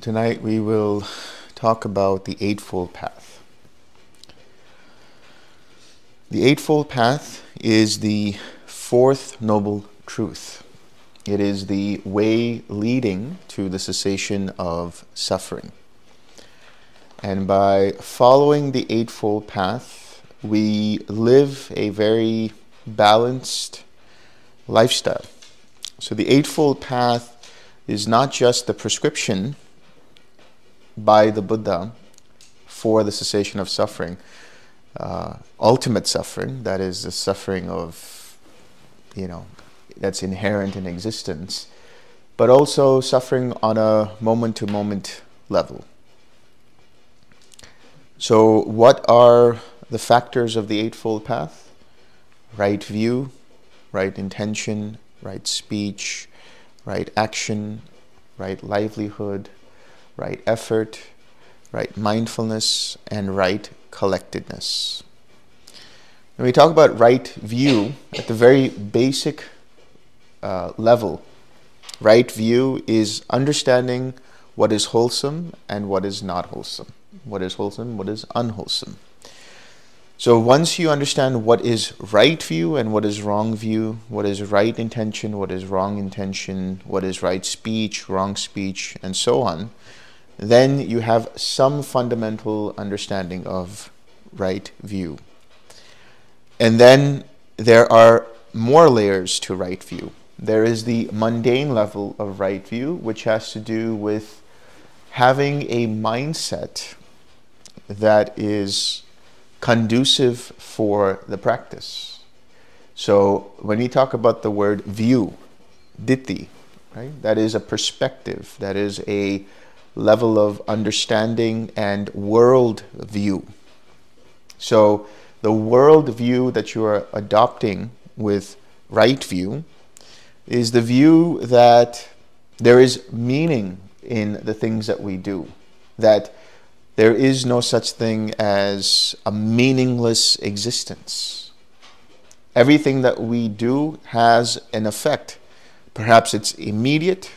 Tonight we will talk about the Eightfold Path. The Eightfold Path is the fourth noble truth. It is the way leading to the cessation of suffering. And by following the Eightfold Path, we live a very balanced lifestyle. So the Eightfold Path is not just the prescription by the Buddha for the cessation of suffering, uh, ultimate suffering, that is the suffering of, you know, that's inherent in existence, but also suffering on a moment to moment level. So, what are the factors of the Eightfold Path? Right view, right intention, right speech, right action, right livelihood, right effort, right mindfulness, and right collectedness. When we talk about right view, at the very basic uh, level, right view is understanding what is wholesome and what is not wholesome, what is wholesome, what is unwholesome. So once you understand what is right view and what is wrong view, what is right intention, what is wrong intention, what is right speech, wrong speech, and so on, then you have some fundamental understanding of right view. And then there are more layers to right view. There is the mundane level of right view, which has to do with having a mindset that is conducive for the practice. So when we talk about the word view, ditthi, right, that is a perspective, that is a level of understanding and world view. So, the world view that you are adopting with right view is the view that there is meaning in the things that we do, that there is no such thing as a meaningless existence. Everything that we do has an effect. Perhaps it's immediate,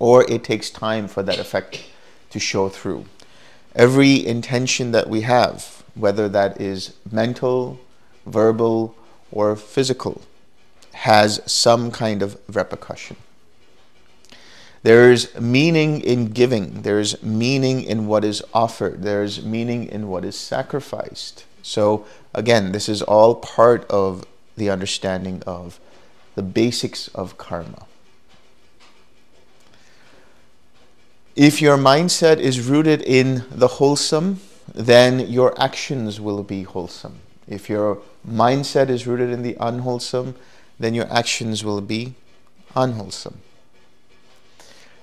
or it takes time for that effect to show through. Every intention that we have, whether that is mental, verbal, or physical, has some kind of repercussion. There's meaning in giving. There's meaning in what is offered. There's meaning in what is sacrificed. So, again, this is all part of the understanding of the basics of karma. If your mindset is rooted in the wholesome, then your actions will be wholesome. If your mindset is rooted in the unwholesome, then your actions will be unwholesome.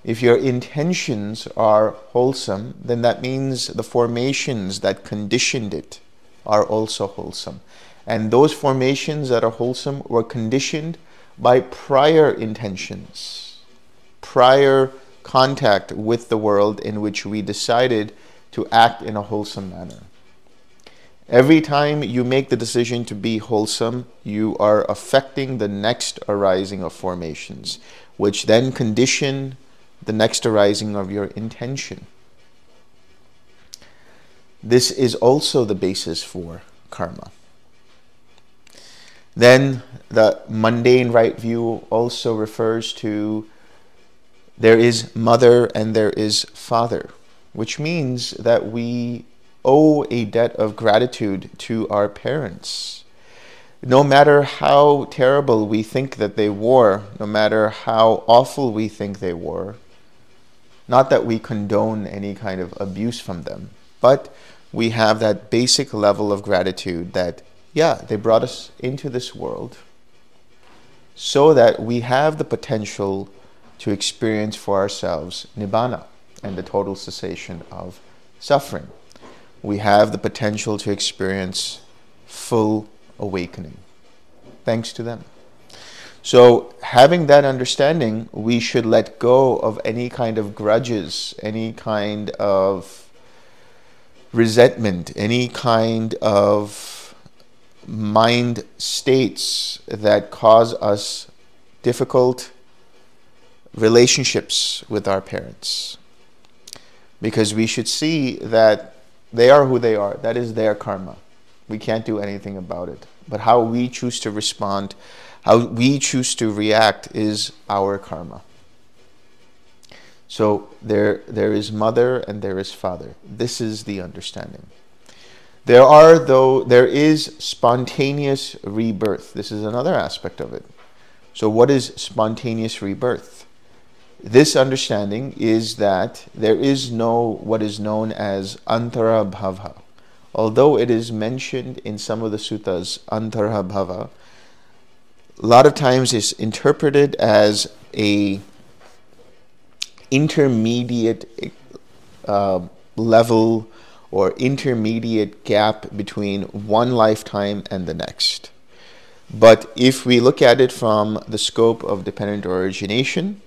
If your intentions are wholesome, then that means the formations that conditioned it are also wholesome. And those formations that are wholesome were conditioned by prior intentions, prior contact with the world in which we decided to act in a wholesome manner. Every time you make the decision to be wholesome, you are affecting the next arising of formations, which then condition the next arising of your intention. This is also the basis for karma. Then the mundane right view also refers to there is mother and there is father, which means that we owe a debt of gratitude to our parents. No matter how terrible we think that they were, no matter how awful we think they were, not that we condone any kind of abuse from them, but we have that basic level of gratitude that, yeah, they brought us into this world so that we have the potential to experience for ourselves nibbana and the total cessation of suffering. We have the potential to experience full awakening thanks to them. So, having that understanding, we should let go of any kind of grudges, any kind of resentment, any kind of mind states that cause us difficult relationships with our parents. because we should see that they are who they are. That is their karma. We can't do anything about it. But how we choose to respond, how we choose to react is our karma. So there, there is mother and there is father. This is the understanding. There are though there is spontaneous rebirth. This is another aspect of it. So what is spontaneous rebirth? This understanding is that there is no what is known as antara bhava. Although it is mentioned in some of the suttas antara bhava, a lot of times it's interpreted as a intermediate uh, level or intermediate gap between one lifetime and the next. But if we look at it from the scope of dependent origination,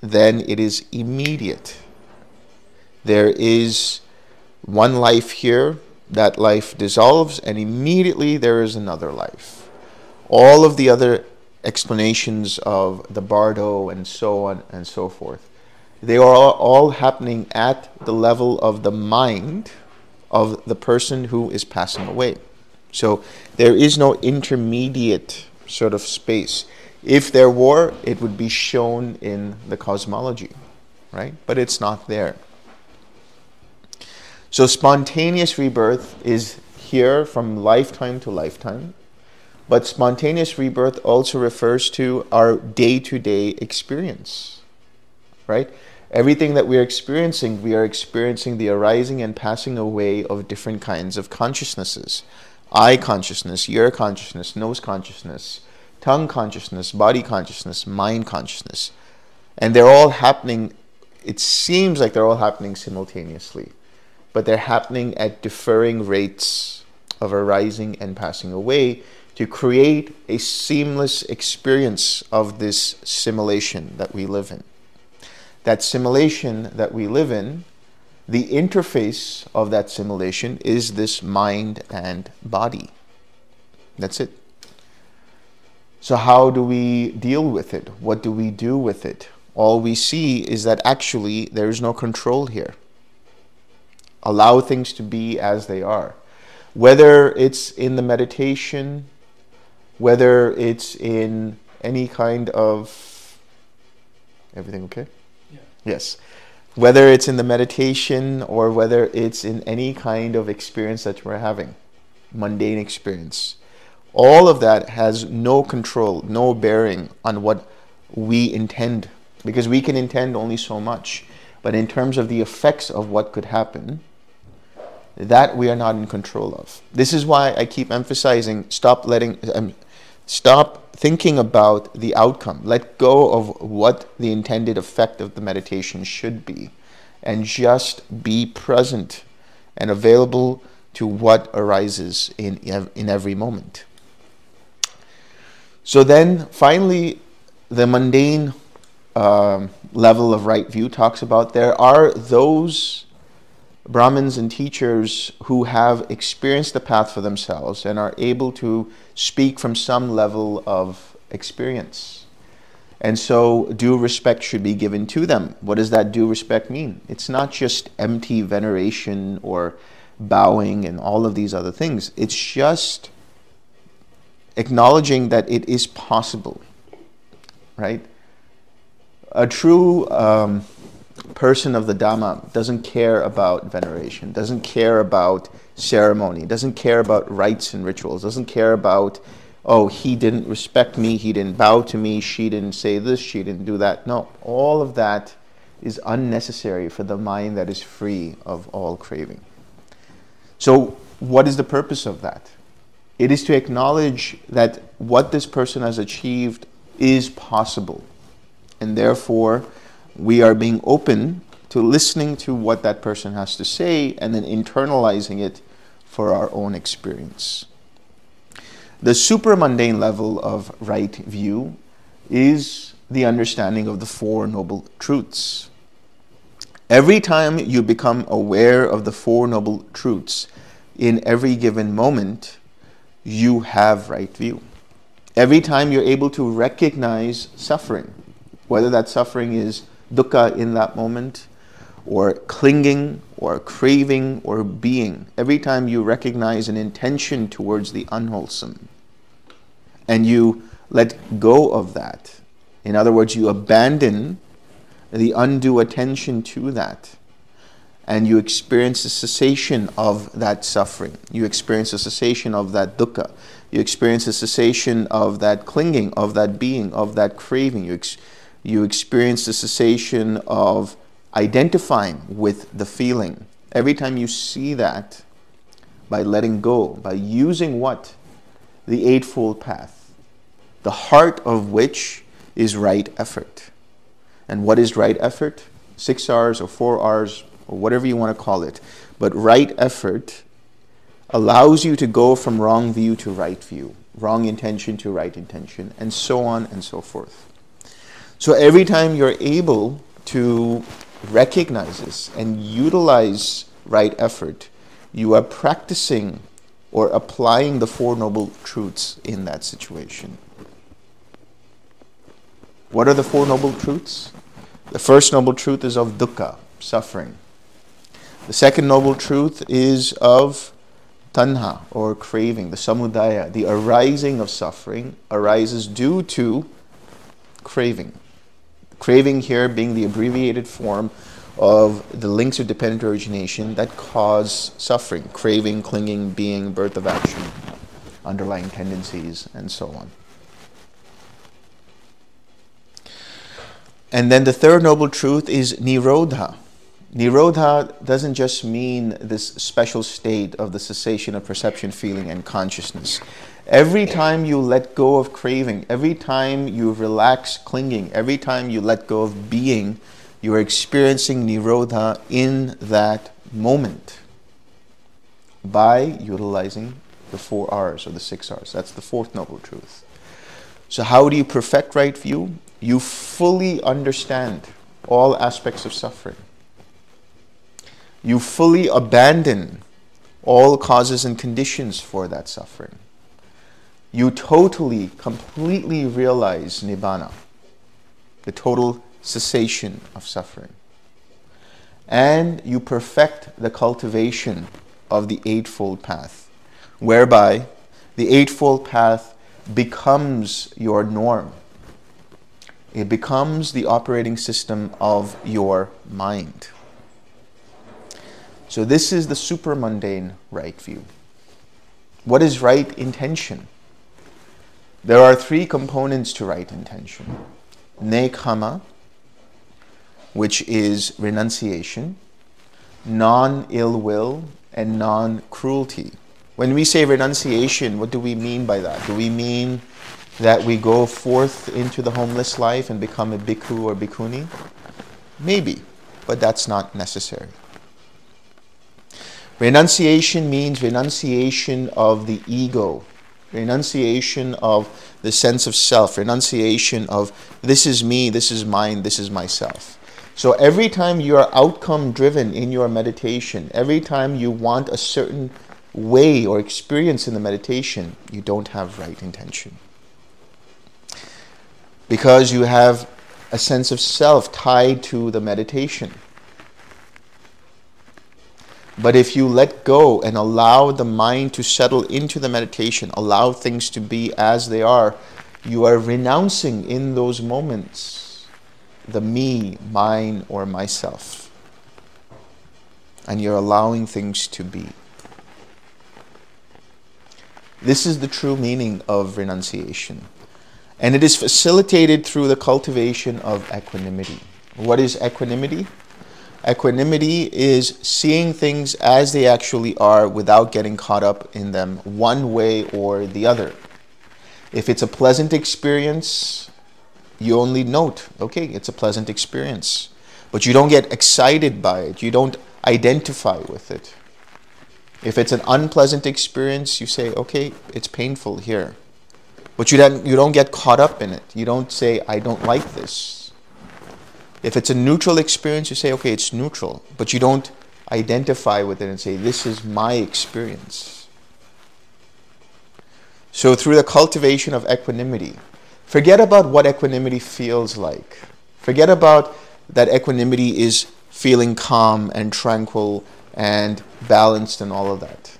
then it is immediate. There is one life here, that life dissolves, and immediately there is another life. All of the other explanations of the bardo and so on and so forth they are all happening at the level of the mind of the person who is passing away. So there is no intermediate sort of space. If there were, it would be shown in the cosmology, right? But it's not there. So spontaneous rebirth is here from lifetime to lifetime. But spontaneous rebirth also refers to our day to day experience, right? Everything that we are experiencing, we are experiencing the arising and passing away of different kinds of consciousnesses eye consciousness, ear consciousness, nose consciousness, tongue consciousness, body consciousness, mind consciousness. And they're all happening, it seems like they're all happening simultaneously, but they're happening at differing rates of arising and passing away to create a seamless experience of this simulation that we live in that simulation that we live in, the interface of that simulation is this mind and body. That's it. So, how do we deal with it? What do we do with it? All we see is that actually there is no control here. Allow things to be as they are. Whether it's in the meditation, whether it's in any kind of. Everything okay? Yeah. Yes. Whether it's in the meditation or whether it's in any kind of experience that we're having, mundane experience, all of that has no control, no bearing on what we intend, because we can intend only so much. But in terms of the effects of what could happen, that we are not in control of. This is why I keep emphasizing stop letting, um, stop thinking about the outcome. Let go of what the intended effect of the meditation should be and just be present and available to what arises in, in every moment. So then, finally, the mundane uh, level of right view talks about there are those Brahmins and teachers who have experienced the path for themselves and are able to speak from some level of experience. And so, due respect should be given to them. What does that due respect mean? It's not just empty veneration or bowing and all of these other things. It's just acknowledging that it is possible, right? A true. Um, person of the Dhamma doesn't care about veneration, doesn't care about ceremony, doesn't care about rites and rituals, doesn't care about, oh, he didn't respect me, he didn't bow to me, she didn't say this, she didn't do that. No, all of that is unnecessary for the mind that is free of all craving. So, what is the purpose of that? It is to acknowledge that what this person has achieved is possible, and therefore, we are being open to listening to what that person has to say and then internalizing it for our own experience. The supramundane level of right view is the understanding of the Four Noble Truths. Every time you become aware of the Four Noble Truths in every given moment, you have right view. Every time you're able to recognize suffering, whether that suffering is dukkha in that moment, or clinging or craving or being, every time you recognize an intention towards the unwholesome and you let go of that, in other words, you abandon the undue attention to that, and you experience a cessation of that suffering. You experience a cessation of that dukkha. You experience a cessation of that clinging, of that being, of that craving. You, ex- you experience the cessation of identifying with the feeling. Every time you see that, by letting go, by using what? The Eightfold Path, the heart of which is right effort. And what is right effort? Six R's or four R's or whatever you want to call it. But right effort allows you to go from wrong view to right view, wrong intention to right intention, and so on and so forth. So every time you're able to recognize this and utilize right effort, you are practicing or applying the Four Noble Truths in that situation. What are the Four Noble Truths? The first Noble Truth is of dukkha, suffering. The second Noble Truth is of tanha, or craving, the samudaya, the arising of suffering, arises due to craving. Craving here being the abbreviated form of the links of dependent origination that cause suffering craving, clinging, being, birth of action, underlying tendencies, and so on. And then the third noble truth is nirodha. Nirodha doesn't just mean this special state of the cessation of perception, feeling, and consciousness. Every time you let go of craving, every time you relax clinging, every time you let go of being, you are experiencing Nirodha in that moment by utilizing the four R's or the six R's. That's the fourth noble truth. So, how do you perfect right view? You fully understand all aspects of suffering. You fully abandon all causes and conditions for that suffering. You totally, completely realize Nibbana, the total cessation of suffering. And you perfect the cultivation of the Eightfold Path, whereby the Eightfold Path becomes your norm. It becomes the operating system of your mind. So, this is the supramundane right view. What is right intention? There are three components to right intention nekkhamma, which is renunciation, non ill will, and non cruelty. When we say renunciation, what do we mean by that? Do we mean that we go forth into the homeless life and become a bhikkhu or bhikkhuni? Maybe, but that's not necessary. Renunciation means renunciation of the ego, renunciation of the sense of self, renunciation of this is me, this is mine, this is myself. So every time you are outcome driven in your meditation, every time you want a certain way or experience in the meditation, you don't have right intention. Because you have a sense of self tied to the meditation. But if you let go and allow the mind to settle into the meditation, allow things to be as they are, you are renouncing in those moments the me, mine, or myself. And you're allowing things to be. This is the true meaning of renunciation. And it is facilitated through the cultivation of equanimity. What is equanimity? Equanimity is seeing things as they actually are without getting caught up in them one way or the other. If it's a pleasant experience, you only note, okay, it's a pleasant experience. But you don't get excited by it. You don't identify with it. If it's an unpleasant experience, you say, okay, it's painful here. But you don't, you don't get caught up in it. You don't say, I don't like this. If it's a neutral experience, you say, okay, it's neutral. But you don't identify with it and say, this is my experience. So, through the cultivation of equanimity, Forget about what equanimity feels like. Forget about that equanimity is feeling calm and tranquil and balanced and all of that.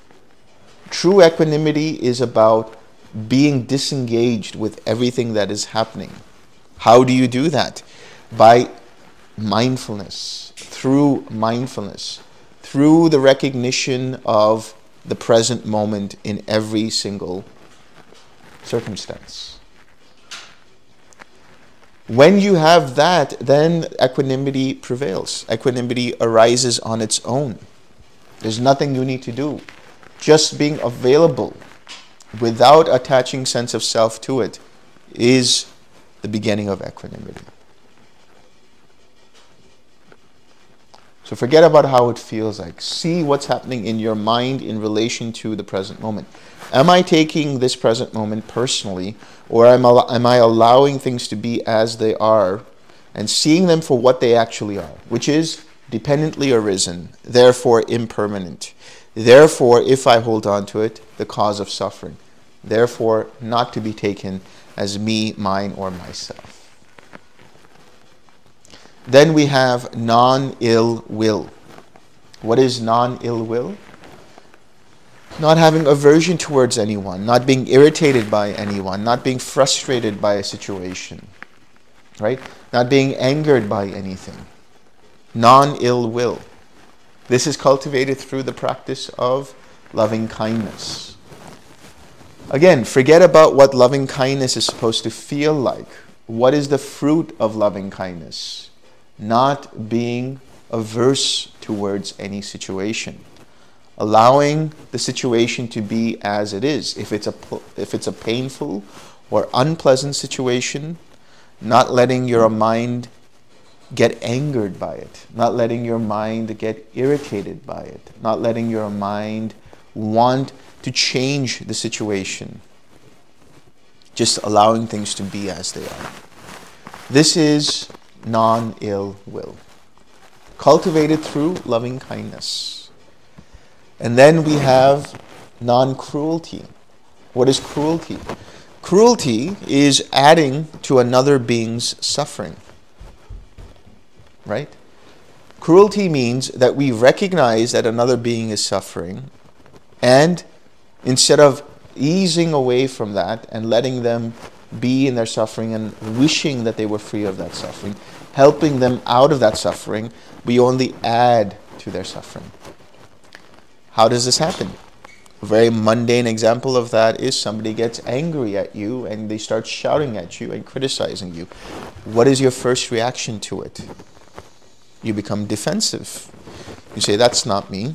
True equanimity is about being disengaged with everything that is happening. How do you do that? By mindfulness, through mindfulness, through the recognition of the present moment in every single circumstance. When you have that, then equanimity prevails. Equanimity arises on its own. There's nothing you need to do. Just being available without attaching sense of self to it is the beginning of equanimity. So forget about how it feels like. See what's happening in your mind in relation to the present moment. Am I taking this present moment personally, or am I, am I allowing things to be as they are and seeing them for what they actually are, which is dependently arisen, therefore impermanent. Therefore, if I hold on to it, the cause of suffering. Therefore, not to be taken as me, mine, or myself. Then we have non ill will. What is non ill will? Not having aversion towards anyone, not being irritated by anyone, not being frustrated by a situation, right? Not being angered by anything. Non ill will. This is cultivated through the practice of loving kindness. Again, forget about what loving kindness is supposed to feel like. What is the fruit of loving kindness? Not being averse towards any situation allowing the situation to be as it is. If it's a if it's a painful or unpleasant situation not letting your mind get angered by it not letting your mind get irritated by it not letting your mind want to change the situation. Just allowing things to be as they are. This is non ill will, cultivated through loving kindness. And then we have non cruelty. What is cruelty? Cruelty is adding to another being's suffering. Right? Cruelty means that we recognize that another being is suffering, and instead of easing away from that and letting them be in their suffering and wishing that they were free of that suffering, helping them out of that suffering, we only add to their suffering. How does this happen? A very mundane example of that is somebody gets angry at you and they start shouting at you and criticizing you. What is your first reaction to it? You become defensive. You say, That's not me.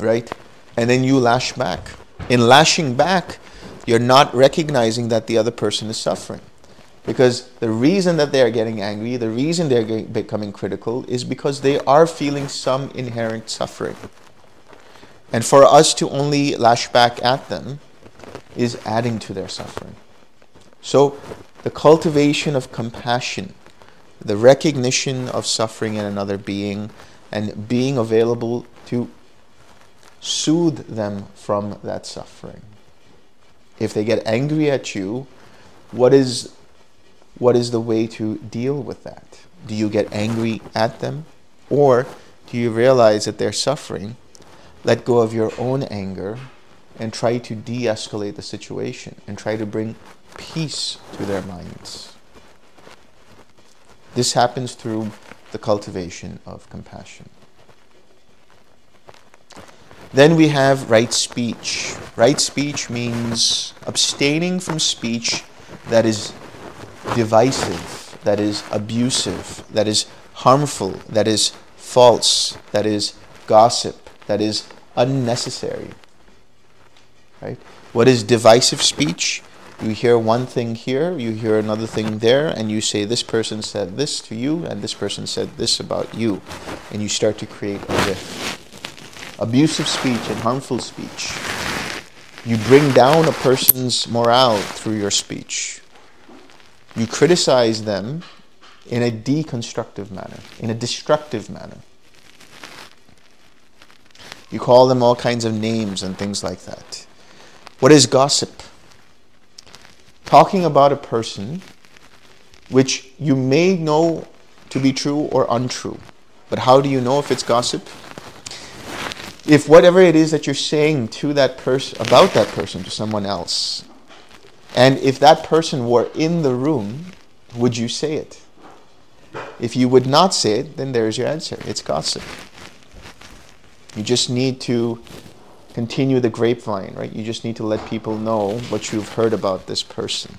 Right? And then you lash back. In lashing back, you're not recognizing that the other person is suffering. Because the reason that they are getting angry, the reason they're becoming critical, is because they are feeling some inherent suffering. And for us to only lash back at them is adding to their suffering. So, the cultivation of compassion, the recognition of suffering in another being, and being available to soothe them from that suffering. If they get angry at you, what is what is the way to deal with that? Do you get angry at them? Or do you realize that they're suffering? Let go of your own anger and try to de escalate the situation and try to bring peace to their minds. This happens through the cultivation of compassion. Then we have right speech. Right speech means abstaining from speech that is divisive, that is abusive, that is harmful, that is false, that is gossip, that is unnecessary. Right? What is divisive speech? You hear one thing here, you hear another thing there, and you say, This person said this to you, and this person said this about you. And you start to create a rift. Abusive speech and harmful speech. You bring down a person's morale through your speech. You criticize them in a deconstructive manner, in a destructive manner. You call them all kinds of names and things like that. What is gossip? Talking about a person which you may know to be true or untrue. But how do you know if it's gossip? If whatever it is that you're saying to that person, about that person, to someone else, and if that person were in the room, would you say it? If you would not say it, then there's your answer. It's gossip. You just need to continue the grapevine, right? You just need to let people know what you've heard about this person.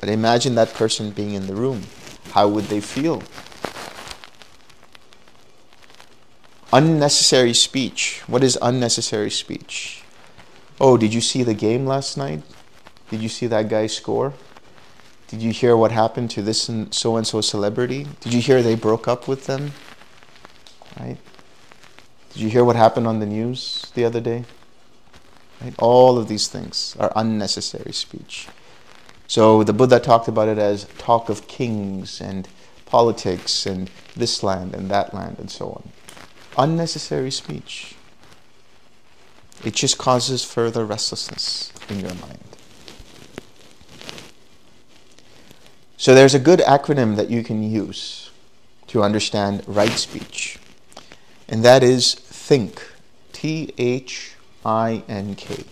But imagine that person being in the room. How would they feel? Unnecessary speech. What is unnecessary speech? Oh, did you see the game last night? Did you see that guy score? Did you hear what happened to this and so and so celebrity? Did you hear they broke up with them? Right? Did you hear what happened on the news the other day? Right? All of these things are unnecessary speech. So the Buddha talked about it as talk of kings and politics and this land and that land and so on. Unnecessary speech. It just causes further restlessness in your mind. So there's a good acronym that you can use to understand right speech, and that is THINK. T H I N K.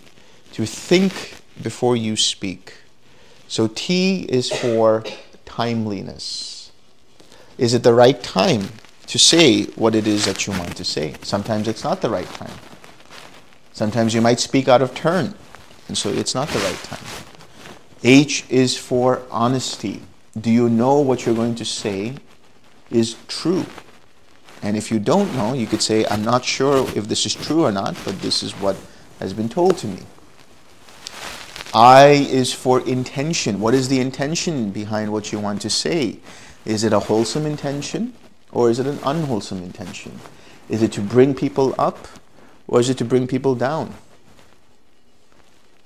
To think before you speak. So T is for timeliness. Is it the right time to say what it is that you want to say? Sometimes it's not the right time. Sometimes you might speak out of turn, and so it's not the right time. H is for honesty. Do you know what you're going to say is true? And if you don't know, you could say, I'm not sure if this is true or not, but this is what has been told to me. I is for intention. What is the intention behind what you want to say? Is it a wholesome intention or is it an unwholesome intention? Is it to bring people up or is it to bring people down?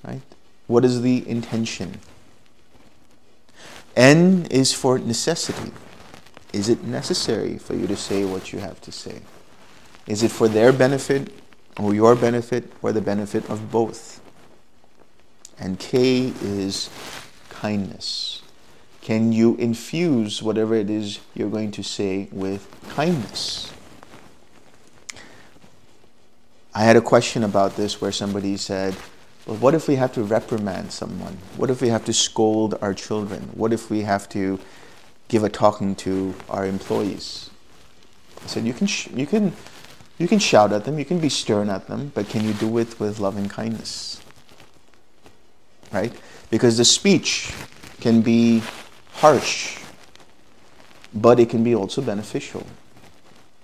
Right? What is the intention? N is for necessity. Is it necessary for you to say what you have to say? Is it for their benefit or your benefit or the benefit of both? And K is kindness. Can you infuse whatever it is you're going to say with kindness? I had a question about this where somebody said, well, what if we have to reprimand someone? What if we have to scold our children? What if we have to give a talking to our employees? I said, you can, you can, you can shout at them, you can be stern at them, but can you do it with loving kindness? right? Because the speech can be harsh, but it can be also beneficial,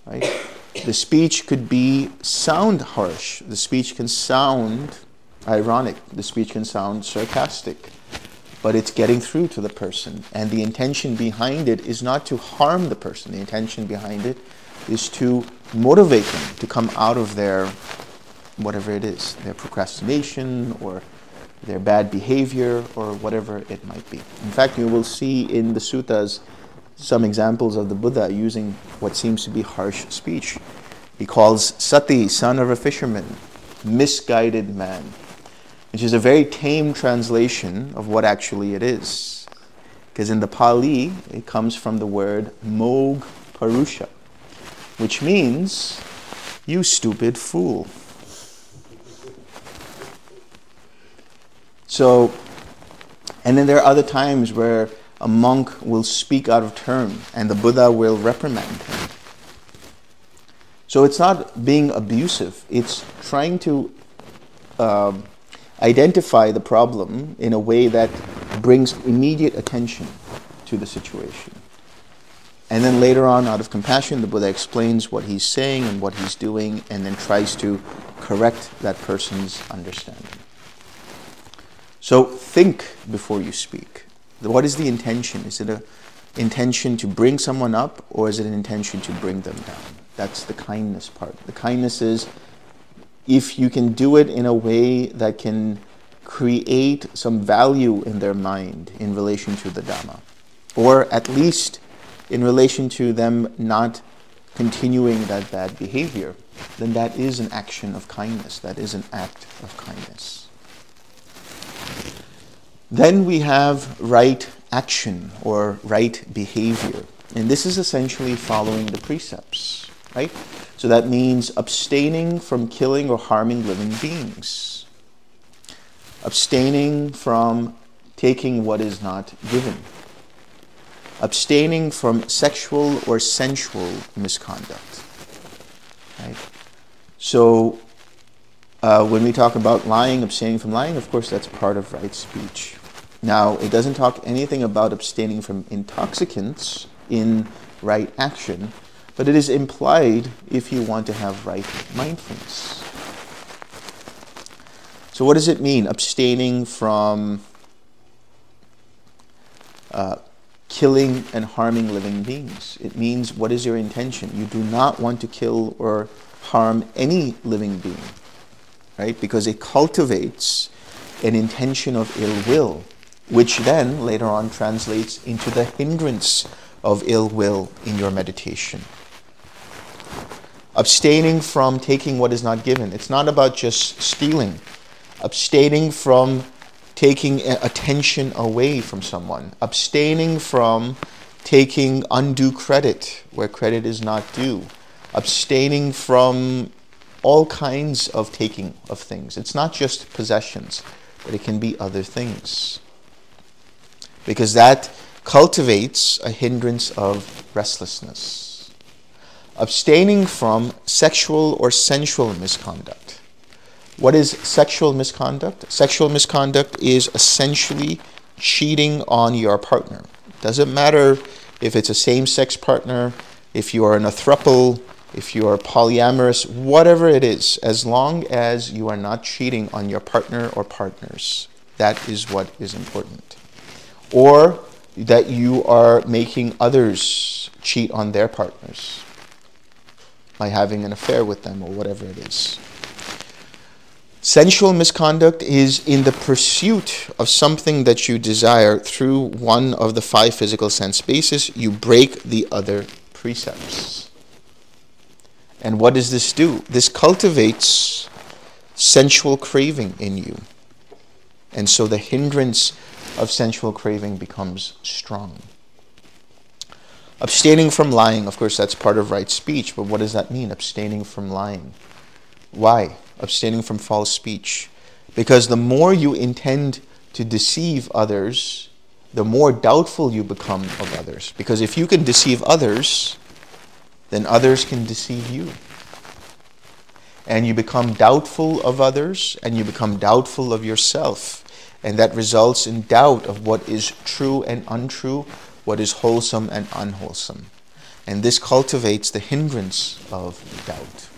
right? The speech could be sound harsh. The speech can sound ironic. The speech can sound sarcastic, but it's getting through to the person. And the intention behind it is not to harm the person. The intention behind it is to motivate them to come out of their whatever it is, their procrastination or their bad behavior, or whatever it might be. In fact, you will see in the suttas some examples of the Buddha using what seems to be harsh speech. He calls Sati, son of a fisherman, misguided man, which is a very tame translation of what actually it is. Because in the Pali, it comes from the word mogha purisa, which means, you stupid fool. So, and then there are other times where a monk will speak out of turn and the Buddha will reprimand him. So it's not being abusive, it's trying to uh, identify the problem in a way that brings immediate attention to the situation. And then later on, out of compassion, the Buddha explains what he's saying and what he's doing and then tries to correct that person's understanding. So think before you speak. What is the intention? Is it an intention to bring someone up or is it an intention to bring them down? That's the kindness part. The kindness is if you can do it in a way that can create some value in their mind in relation to the Dhamma, or at least in relation to them not continuing that bad behavior, then that is an action of kindness. That is an act of kindness. Then we have right action or right behavior. And this is essentially following the precepts. right? So that means abstaining from killing or harming living beings, abstaining from taking what is not given, abstaining from sexual or sensual misconduct, right? So uh, when we talk about lying, abstaining from lying, of course, that's part of right speech. Now, it doesn't talk anything about abstaining from intoxicants in right action, but it is implied if you want to have right mindfulness. So, what does it mean, abstaining from uh, killing and harming living beings? It means what is your intention? You do not want to kill or harm any living being, right? Because it cultivates an intention of ill will, which then later on translates into the hindrance of ill will in your meditation abstaining from taking what is not given. It's not about just stealing, abstaining from taking attention away from someone, abstaining from taking undue credit where credit is not due, abstaining from all kinds of taking of things. It's not just possessions, but it can be other things. Because that cultivates a hindrance of restlessness abstaining from sexual or sensual misconduct. What is sexual misconduct? Sexual misconduct is essentially cheating on your partner. Doesn't matter if it's a same sex partner, if you are in a thruple, if you are polyamorous, whatever it is, as long as you are not cheating on your partner or partners. That is what is important. Or that you are making others cheat on their partners by having an affair with them or whatever it is. Sensual misconduct is in the pursuit of something that you desire through one of the five physical sense bases, you break the other precepts. And what does this do? This cultivates sensual craving in you. And so the hindrance of sensual craving becomes strong. Abstaining from lying, of course, that's part of right speech, but what does that mean, abstaining from lying? Why? Abstaining from false speech. Because the more you intend to deceive others, the more doubtful you become of others. Because if you can deceive others, then others can deceive you. And you become doubtful of others, and you become doubtful of yourself. And that results in doubt of what is true and untrue, what is wholesome and unwholesome. And this cultivates the hindrance of doubt.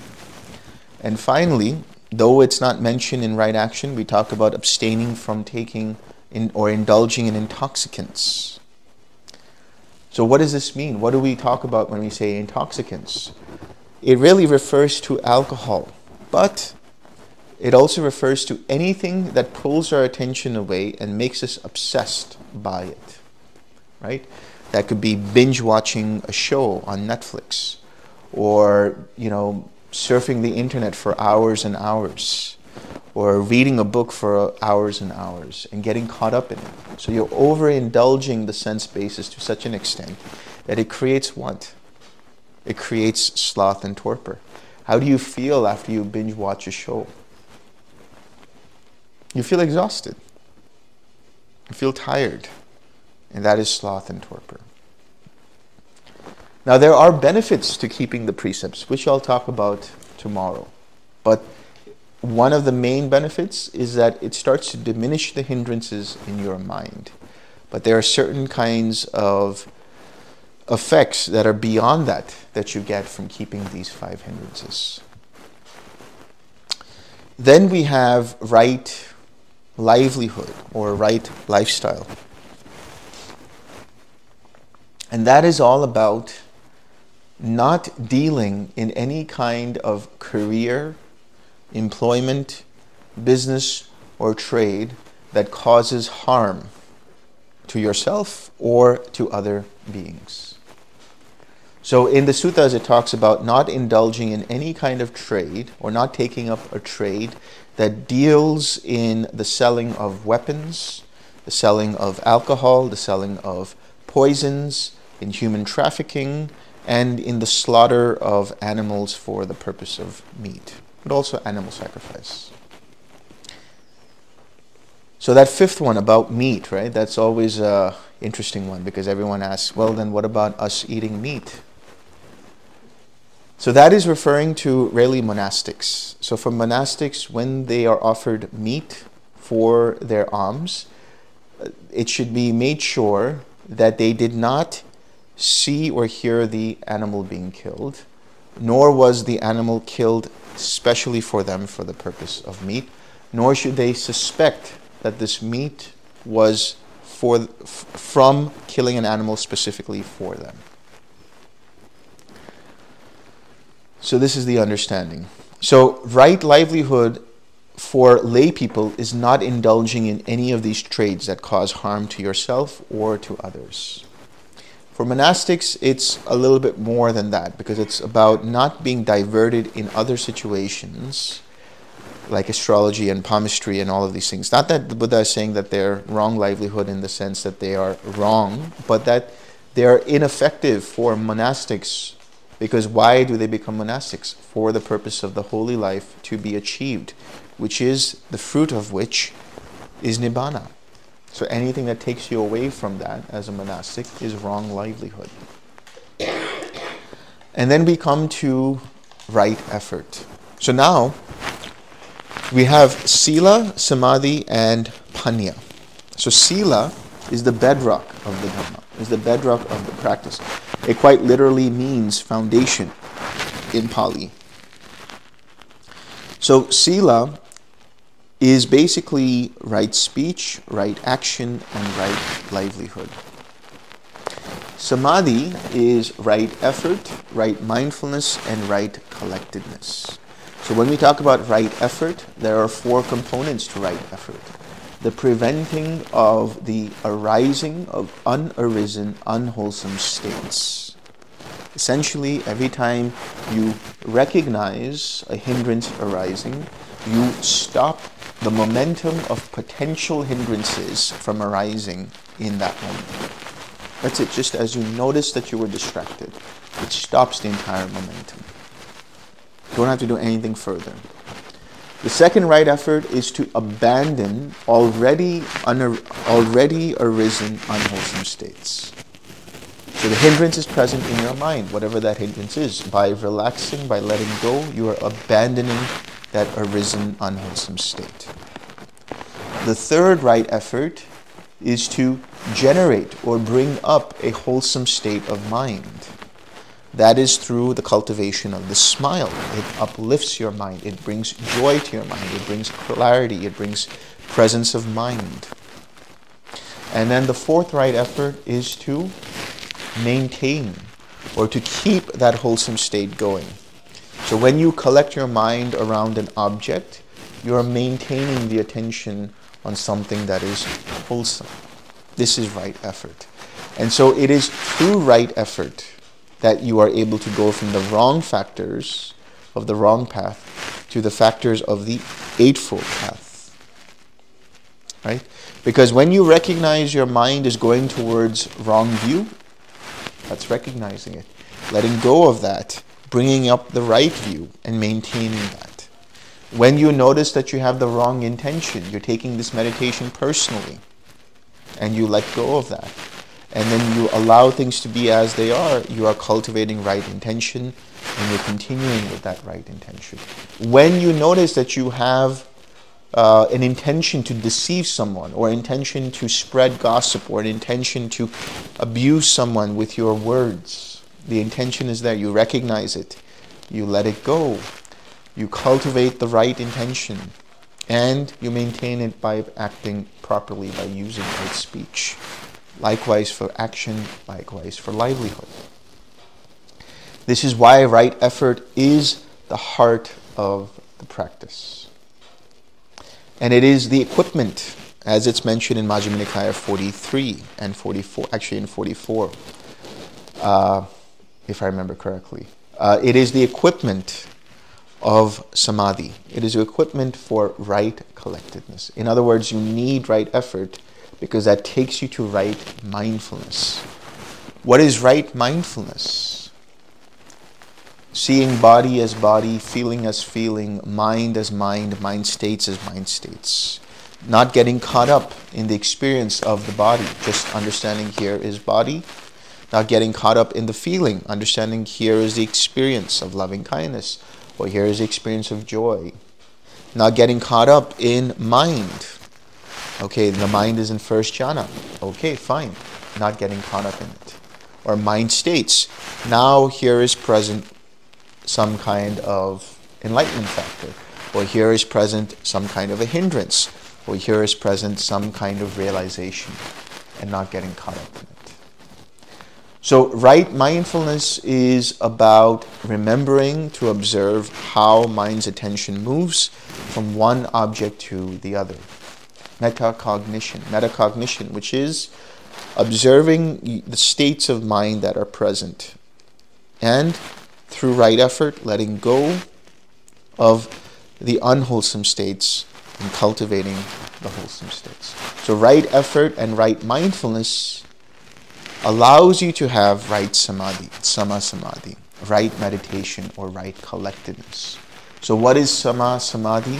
And finally, though it's not mentioned in right action, we talk about abstaining from taking in, or indulging in intoxicants. So, what does this mean? What do we talk about when we say intoxicants? It really refers to alcohol, but it also refers to anything that pulls our attention away and makes us obsessed by it right? That could be binge watching a show on Netflix or, you know, surfing the internet for hours and hours or reading a book for hours and hours and getting caught up in it. So you're overindulging the sense basis to such an extent that it creates want. It creates sloth and torpor. How do you feel after you binge watch a show? You feel exhausted. You feel tired and that is sloth and torpor. Now, there are benefits to keeping the precepts, which I'll talk about tomorrow. But one of the main benefits is that it starts to diminish the hindrances in your mind. But there are certain kinds of effects that are beyond that that you get from keeping these five hindrances. Then we have right livelihood or right lifestyle. And that is all about not dealing in any kind of career, employment, business, or trade that causes harm to yourself or to other beings. So in the suttas, it talks about not indulging in any kind of trade or not taking up a trade that deals in the selling of weapons, the selling of alcohol, the selling of poisons, in human trafficking, and in the slaughter of animals for the purpose of meat, but also animal sacrifice. So that fifth one about meat, right? That's always a interesting one because everyone asks, well, then what about us eating meat? So that is referring to really monastics. So for monastics, when they are offered meat for their alms, it should be made sure that they did not see or hear the animal being killed, nor was the animal killed specially for them for the purpose of meat, nor should they suspect that this meat was for, from killing an animal specifically for them. So, this is the understanding. So, right livelihood for lay people is not indulging in any of these trades that cause harm to yourself or to others. For monastics, it's a little bit more than that because it's about not being diverted in other situations like astrology and palmistry and all of these things. Not that the Buddha is saying that they're wrong livelihood in the sense that they are wrong, but that they are ineffective for monastics because why do they become monastics? For the purpose of the holy life to be achieved, which is the fruit of which is nibbana. So anything that takes you away from that as a monastic is wrong livelihood. And then we come to right effort. So now we have sila, samadhi, and panya. So sila is the bedrock of the Dhamma, is the bedrock of the practice. It quite literally means foundation in Pali. So sila is basically right speech, right action, and right livelihood. Samadhi is right effort, right mindfulness, and right collectedness. So when we talk about right effort, there are four components to right effort. The preventing of the arising of unarisen, unwholesome states. Essentially, every time you recognize a hindrance arising, you stop the momentum of potential hindrances from arising in that moment. That's it. Just as you notice that you were distracted, it stops the entire momentum. You don't have to do anything further. The second right effort is to abandon already, already arisen unwholesome states. So the hindrance is present in your mind, whatever that hindrance is. By relaxing, by letting go, you are abandoning that arisen unwholesome state. The third right effort is to generate or bring up a wholesome state of mind. That is through the cultivation of the smile. It uplifts your mind. It brings joy to your mind. It brings clarity. It brings presence of mind. And then the fourth right effort is to maintain or to keep that wholesome state going. So when you collect your mind around an object, you are maintaining the attention on something that is wholesome. This is right effort. And so it is through right effort that you are able to go from the wrong factors of the wrong path to the factors of the Eightfold Path. Right? Because when you recognize your mind is going towards wrong view, that's recognizing it. Letting go of that bringing up the right view and maintaining that. When you notice that you have the wrong intention, you're taking this meditation personally, and you let go of that, and then you allow things to be as they are, you are cultivating right intention and you're continuing with that right intention. When you notice that you have uh, an intention to deceive someone, or intention to spread gossip, or an intention to abuse someone with your words, the intention is there. You recognize it. You let it go. You cultivate the right intention. And you maintain it by acting properly, by using right speech. Likewise for action, likewise for livelihood. This is why right effort is the heart of the practice. And it is the equipment, as it's mentioned in Majjhima Nikaya 43 and 44, actually in 44. Uh, if I remember correctly. Uh, it is the equipment of samadhi. It is equipment for right collectedness. In other words, you need right effort because that takes you to right mindfulness. What is right mindfulness? seeing body as body, feeling as feeling, mind as mind, mind states as mind states. Not getting caught up in the experience of the body, just understanding here is body. Not getting caught up in the feeling, understanding here is the experience of loving kindness, or here is the experience of joy. Not getting caught up in mind. Okay, the mind is in first jhana. Okay, fine. Not getting caught up in it. Or mind states. Now here is present some kind of enlightenment factor, or here is present some kind of a hindrance, or here is present some kind of realization, and not getting caught up in it. So, right mindfulness is about remembering to observe how mind's attention moves from one object to the other. Metacognition, metacognition, which is observing the states of mind that are present and through right effort, letting go of the unwholesome states and cultivating the wholesome states. So, right effort and right mindfulness allows you to have right samadhi, sama samadhi, right meditation or right collectedness. So, what is sama samadhi?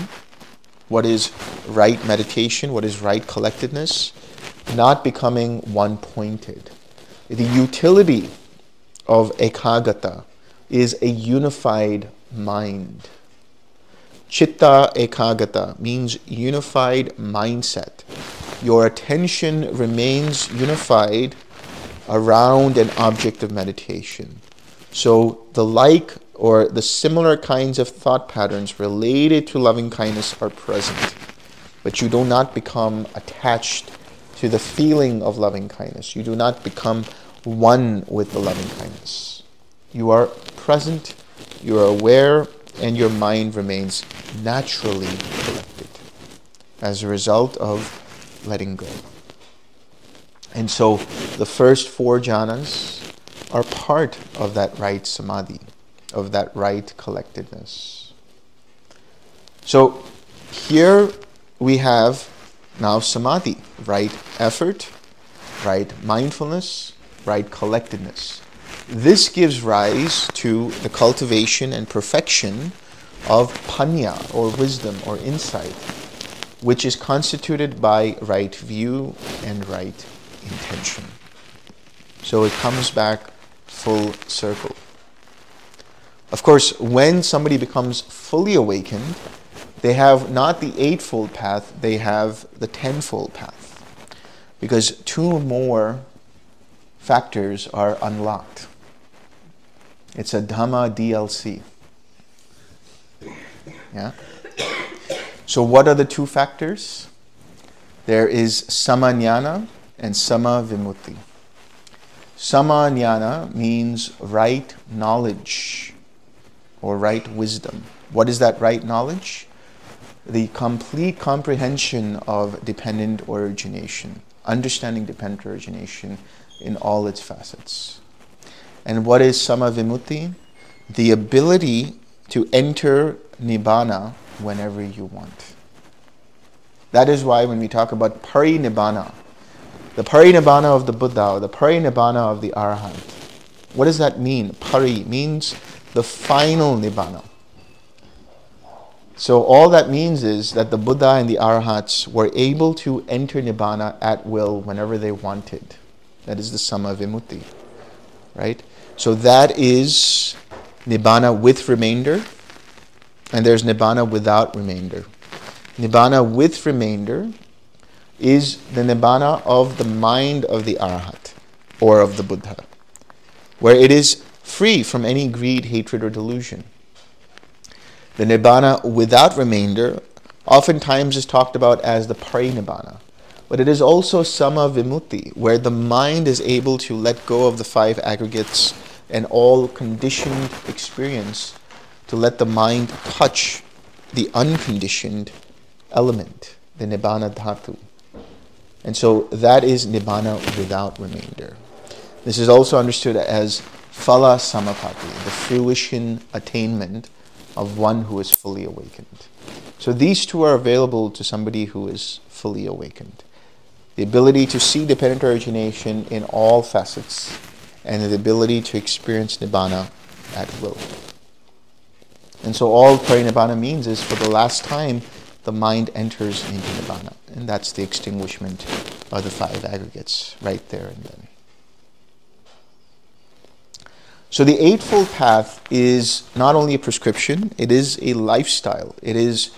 What is right meditation? What is right collectedness? Not becoming one pointed. The utility of ekagata is a unified mind. Chitta ekagata means unified mindset. Your attention remains unified around an object of meditation. So the like or the similar kinds of thought patterns related to loving kindness are present, but you do not become attached to the feeling of loving kindness. You do not become one with the loving kindness. You are present, you are aware, and your mind remains naturally collected as a result of letting go. And so the first four jhanas are part of that right samadhi, of that right collectedness. So here we have now samadhi, right effort, right mindfulness, right collectedness. This gives rise to the cultivation and perfection of panya or wisdom or insight, which is constituted by right view and right intention. So it comes back full circle. Of course, when somebody becomes fully awakened, they have not the eightfold path, they have the tenfold path. Because two more factors are unlocked. It's a Dhamma DLC. Yeah? So, what are the two factors? There is samanyana and samavimutti. Samanyana means right knowledge or right wisdom. What is that right knowledge? The complete comprehension of dependent origination, understanding dependent origination in all its facets. And what is samavimutti? The ability to enter nibbana whenever you want. That is why when we talk about parinibbana, the parinibbana of the Buddha, or the parinibbana of the Arahant, what does that mean? Pari means the final nibbana. So all that means is that the Buddha and the Arahats were able to enter nibbana at will whenever they wanted. That is the samavimutti, right? So that is Nibbana with remainder, and there's Nibbana without remainder. Nibbana with remainder is the Nibbana of the mind of the Arhat or of the Buddha, where it is free from any greed, hatred, or delusion. The Nibbana without remainder oftentimes is talked about as the Parinibbana, but it is also Sama Vimutti, where the mind is able to let go of the five aggregates and all conditioned experience to let the mind touch the unconditioned element, the Nibbana Dhatu. And so that is Nibbana without remainder. This is also understood as Phala Samapatti, the fruition attainment of one who is fully awakened. So these two are available to somebody who is fully awakened. The ability to see dependent origination in all facets and the ability to experience nibbana at will. And so all parinibbana means is for the last time, the mind enters into nibbana. And that's the extinguishment of the five aggregates right there and then. So the Eightfold Path is not only a prescription, it is a lifestyle. It is,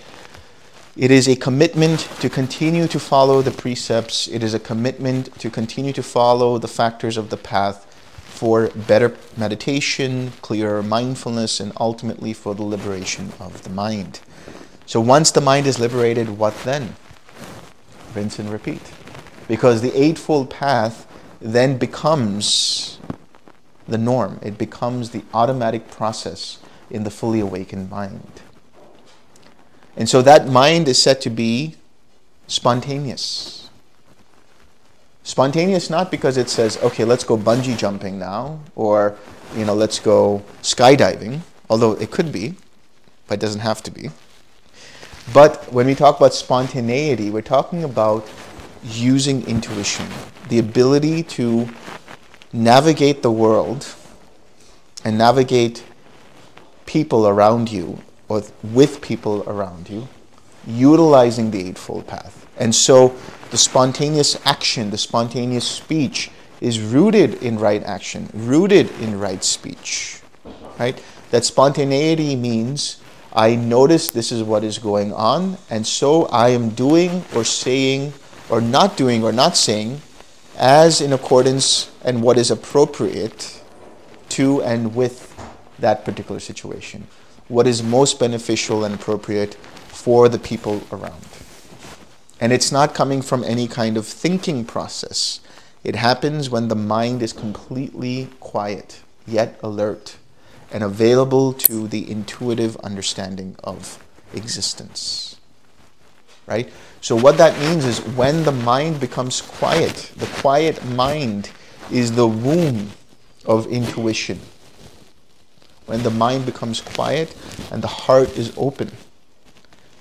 it is a commitment to continue to follow the precepts. It is a commitment to continue to follow the factors of the path for better meditation, clearer mindfulness, and ultimately for the liberation of the mind. So once the mind is liberated, what then? Rinse and repeat. Because the Eightfold Path then becomes the norm, it becomes the automatic process in the fully awakened mind. And so that mind is said to be spontaneous. Spontaneous not because it says, okay, let's go bungee jumping now, or, you know, let's go skydiving, although it could be, but it doesn't have to be. But when we talk about spontaneity, we're talking about using intuition, the ability to navigate the world and navigate people around you or with people around you, utilizing the Eightfold Path. And so the spontaneous action, the spontaneous speech is rooted in right action, rooted in right speech. Right? That spontaneity means I notice this is what is going on, and so I am doing or saying or not doing or not saying as in accordance and what is appropriate to and with that particular situation. What is most beneficial and appropriate for the people around. And it's not coming from any kind of thinking process. It happens when the mind is completely quiet, yet alert, and available to the intuitive understanding of existence. Right? So, what that means is when the mind becomes quiet, the quiet mind is the womb of intuition. When the mind becomes quiet and the heart is open,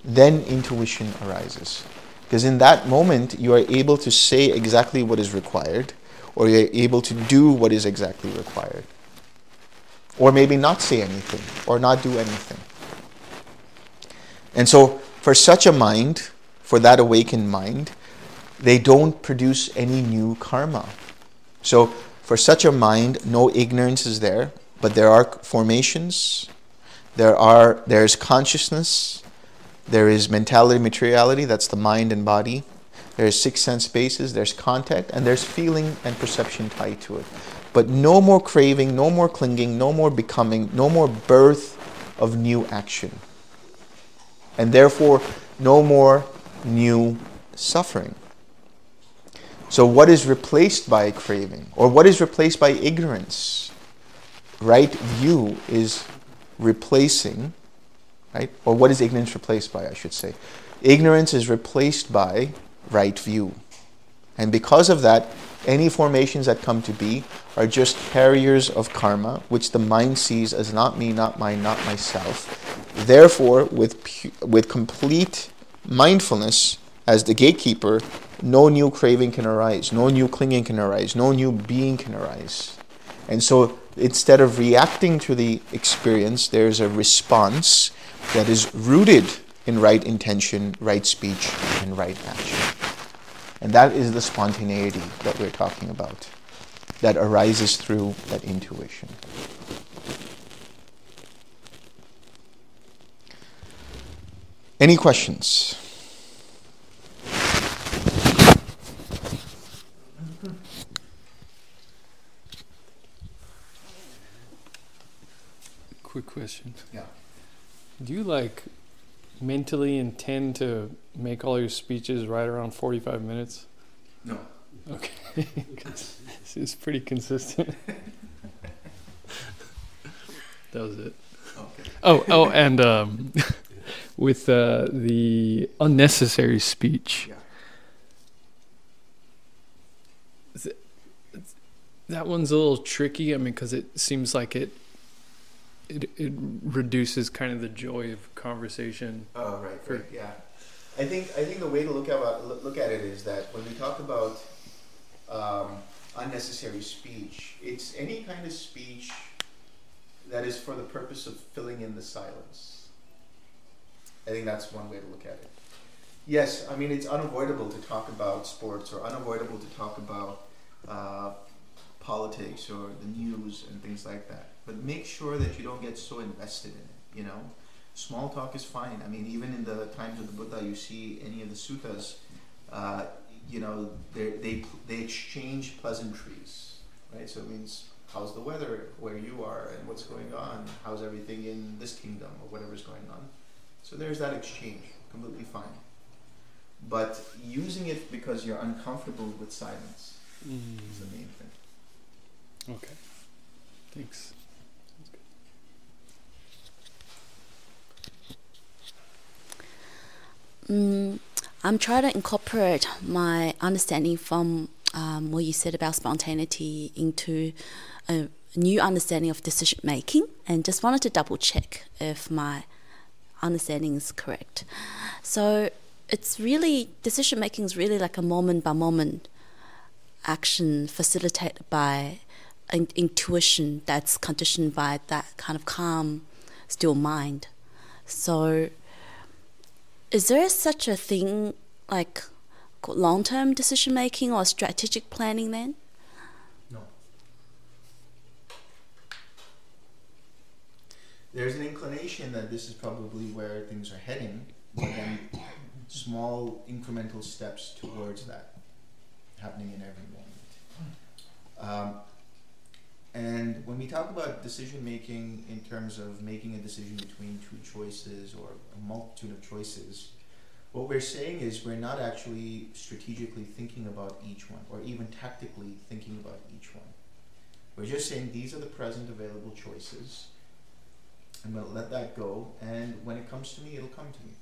then intuition arises. Because in that moment, you are able to say exactly what is required, or you're able to do what is exactly required. Or maybe not say anything, or not do anything. And so, for such a mind, for that awakened mind, they don't produce any new karma. So, for such a mind, no ignorance is there, but there are formations, there are there is consciousness, there is mentality, materiality, that's the mind and body. There's six sense bases, there's contact, and there's feeling and perception tied to it. But no more craving, no more clinging, no more becoming, no more birth of new action. And therefore, no more new suffering. So, what is replaced by craving? Or what is replaced by ignorance? Right view is replacing, right? Or what is ignorance replaced by, I should say? Ignorance is replaced by right view. And because of that, any formations that come to be are just carriers of karma, which the mind sees as not me, not mine, not myself. Therefore, with, with complete mindfulness as the gatekeeper, no new craving can arise, no new clinging can arise, no new being can arise. And so instead of reacting to the experience, there's a response that is rooted in right intention, right speech, and right action. And that is the spontaneity that we're talking about, that arises through that intuition. Any questions? Quick question. Yeah. Do you like mentally intend to make all your speeches right around 45 minutes? No. Okay. this is pretty consistent. that was it. Okay. Oh, oh, and um, with uh, the unnecessary speech. Yeah. That one's a little tricky. I mean, because it seems like it, it it reduces kind of the joy of conversation. Oh, right, For- right, yeah. I think I think the way to look at look at it is that when we talk about um, unnecessary speech, it's any kind of speech that is for the purpose of filling in the silence. I think that's one way to look at it. Yes, I mean, it's unavoidable to talk about sports or unavoidable to talk about uh, politics or the news and things like that. But make sure that you don't get so invested in it, you know? Small talk is fine. I mean, even in the times of the Buddha, you see any of the suttas, uh, you know, they, they exchange pleasantries, right? So it means, how's the weather where you are and what's going on? How's everything in this kingdom or whatever's going on? So there's that exchange, completely fine. But using it because you're uncomfortable with silence mm. is the main thing. Okay. Thanks. Mm, I'm trying to incorporate my understanding from um, what you said about spontaneity into a new understanding of decision making and just wanted to double check if my understanding is correct. So it's really, decision making is really like a moment by moment action facilitated by an intuition that's conditioned by that kind of calm, still mind. So is there such a thing like long term decision making or strategic planning then? No. There's an inclination that this is probably where things are heading, but then small incremental steps towards that happening in every moment. Um, and when we talk about decision making in terms of making a decision between two choices or a multitude of choices, what we're saying is we're not actually strategically thinking about each one or even tactically thinking about each one. We're just saying these are the present available choices. I'm going to let that go, and when it comes to me, it'll come to me.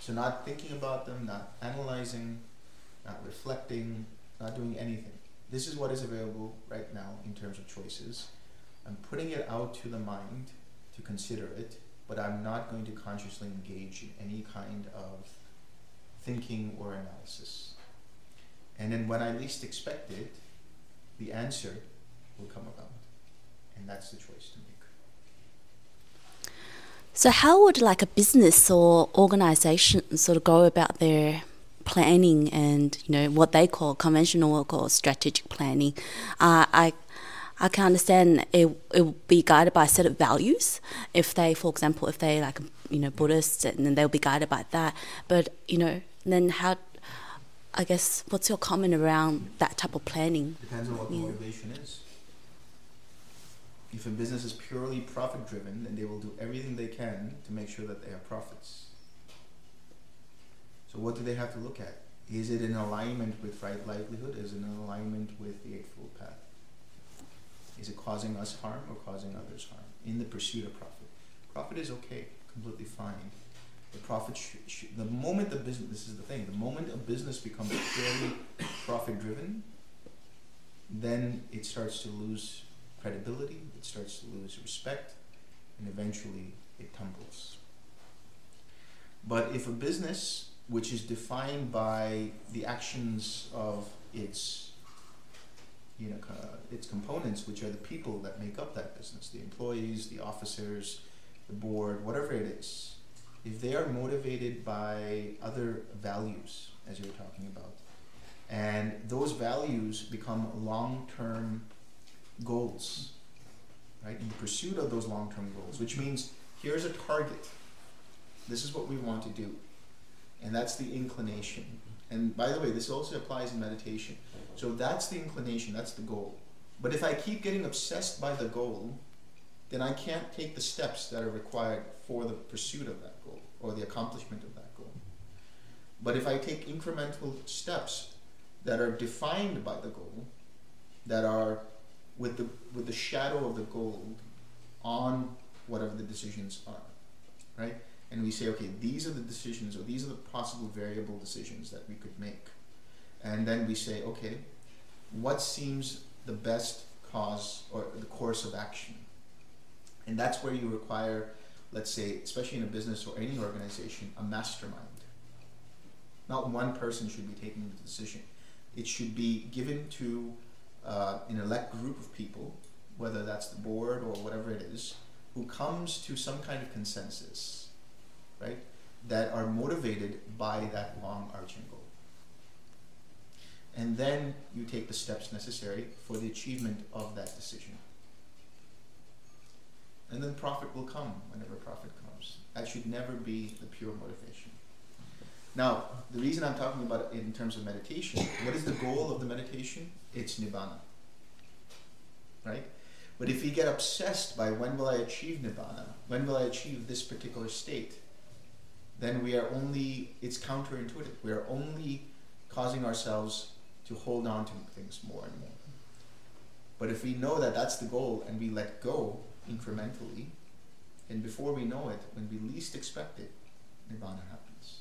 So, not thinking about them, not analyzing, not reflecting, not doing anything this is what is available right now in terms of choices. I'm putting it out to the mind to consider it, but I'm not going to consciously engage in any kind of thinking or analysis. And then when I least expect it, the answer will come about. And that's the choice to make. So, how would like a business or organization sort of go about their planning and you know what they call conventional or strategic planning, uh, I I can understand it it will be guided by a set of values. If they, for example, if they like you know Buddhists, and then they'll be guided by that. But you know, then how? I guess what's your comment around that type of planning? Depends on what the motivation is. If a business is purely profit driven, then they will do everything they can to make sure that they have profits. So what do they have to look at? Is it in alignment with right livelihood? Is it in alignment with the Eightfold Path? Is it causing us harm or causing others harm in the pursuit of profit? Profit is okay, completely fine. The profit, the moment the business, this is the thing, the moment a business becomes purely profit driven, then it starts to lose credibility, it starts to lose respect, and eventually it tumbles. But if a business which is defined by the actions of its you know uh, its components, which are the people that make up that business, the employees, the officers, the board, whatever it is. If they are motivated by other values, as you were talking about, and those values become long-term goals, right? In the pursuit of those long-term goals, which means here's a target. This is what we want to do and that's the inclination. And by the way, this also applies in meditation. So that's the inclination, that's the goal. But if I keep getting obsessed by the goal, then I can't take the steps that are required for the pursuit of that goal or the accomplishment of that goal. But if I take incremental steps that are defined by the goal, that are with the with the shadow of the goal on whatever the decisions are, right? And we say, okay, these are the decisions or these are the possible variable decisions that we could make. And then we say, okay, what seems the best cause or the course of action? And that's where you require, let's say, especially in a business or any organization, a mastermind. Not one person should be taking the decision. It should be given to uh, an elect group of people whether that's the board or whatever it is, who comes to some kind of consensus, right, that are motivated by that long arching goal. And then you take the steps necessary for the achievement of that decision. And then profit will come whenever profit comes. That should never be the pure motivation. Now, the reason I'm talking about it in terms of meditation, what is the goal of the meditation? It's nibbana. Right? But if we get obsessed by when will I achieve nibbana, when will I achieve this particular state, then we are only, it's counterintuitive. We are only causing ourselves to hold on to things more and more. But if we know that that's the goal and we let go incrementally, and before we know it, when we least expect it, nirvana happens.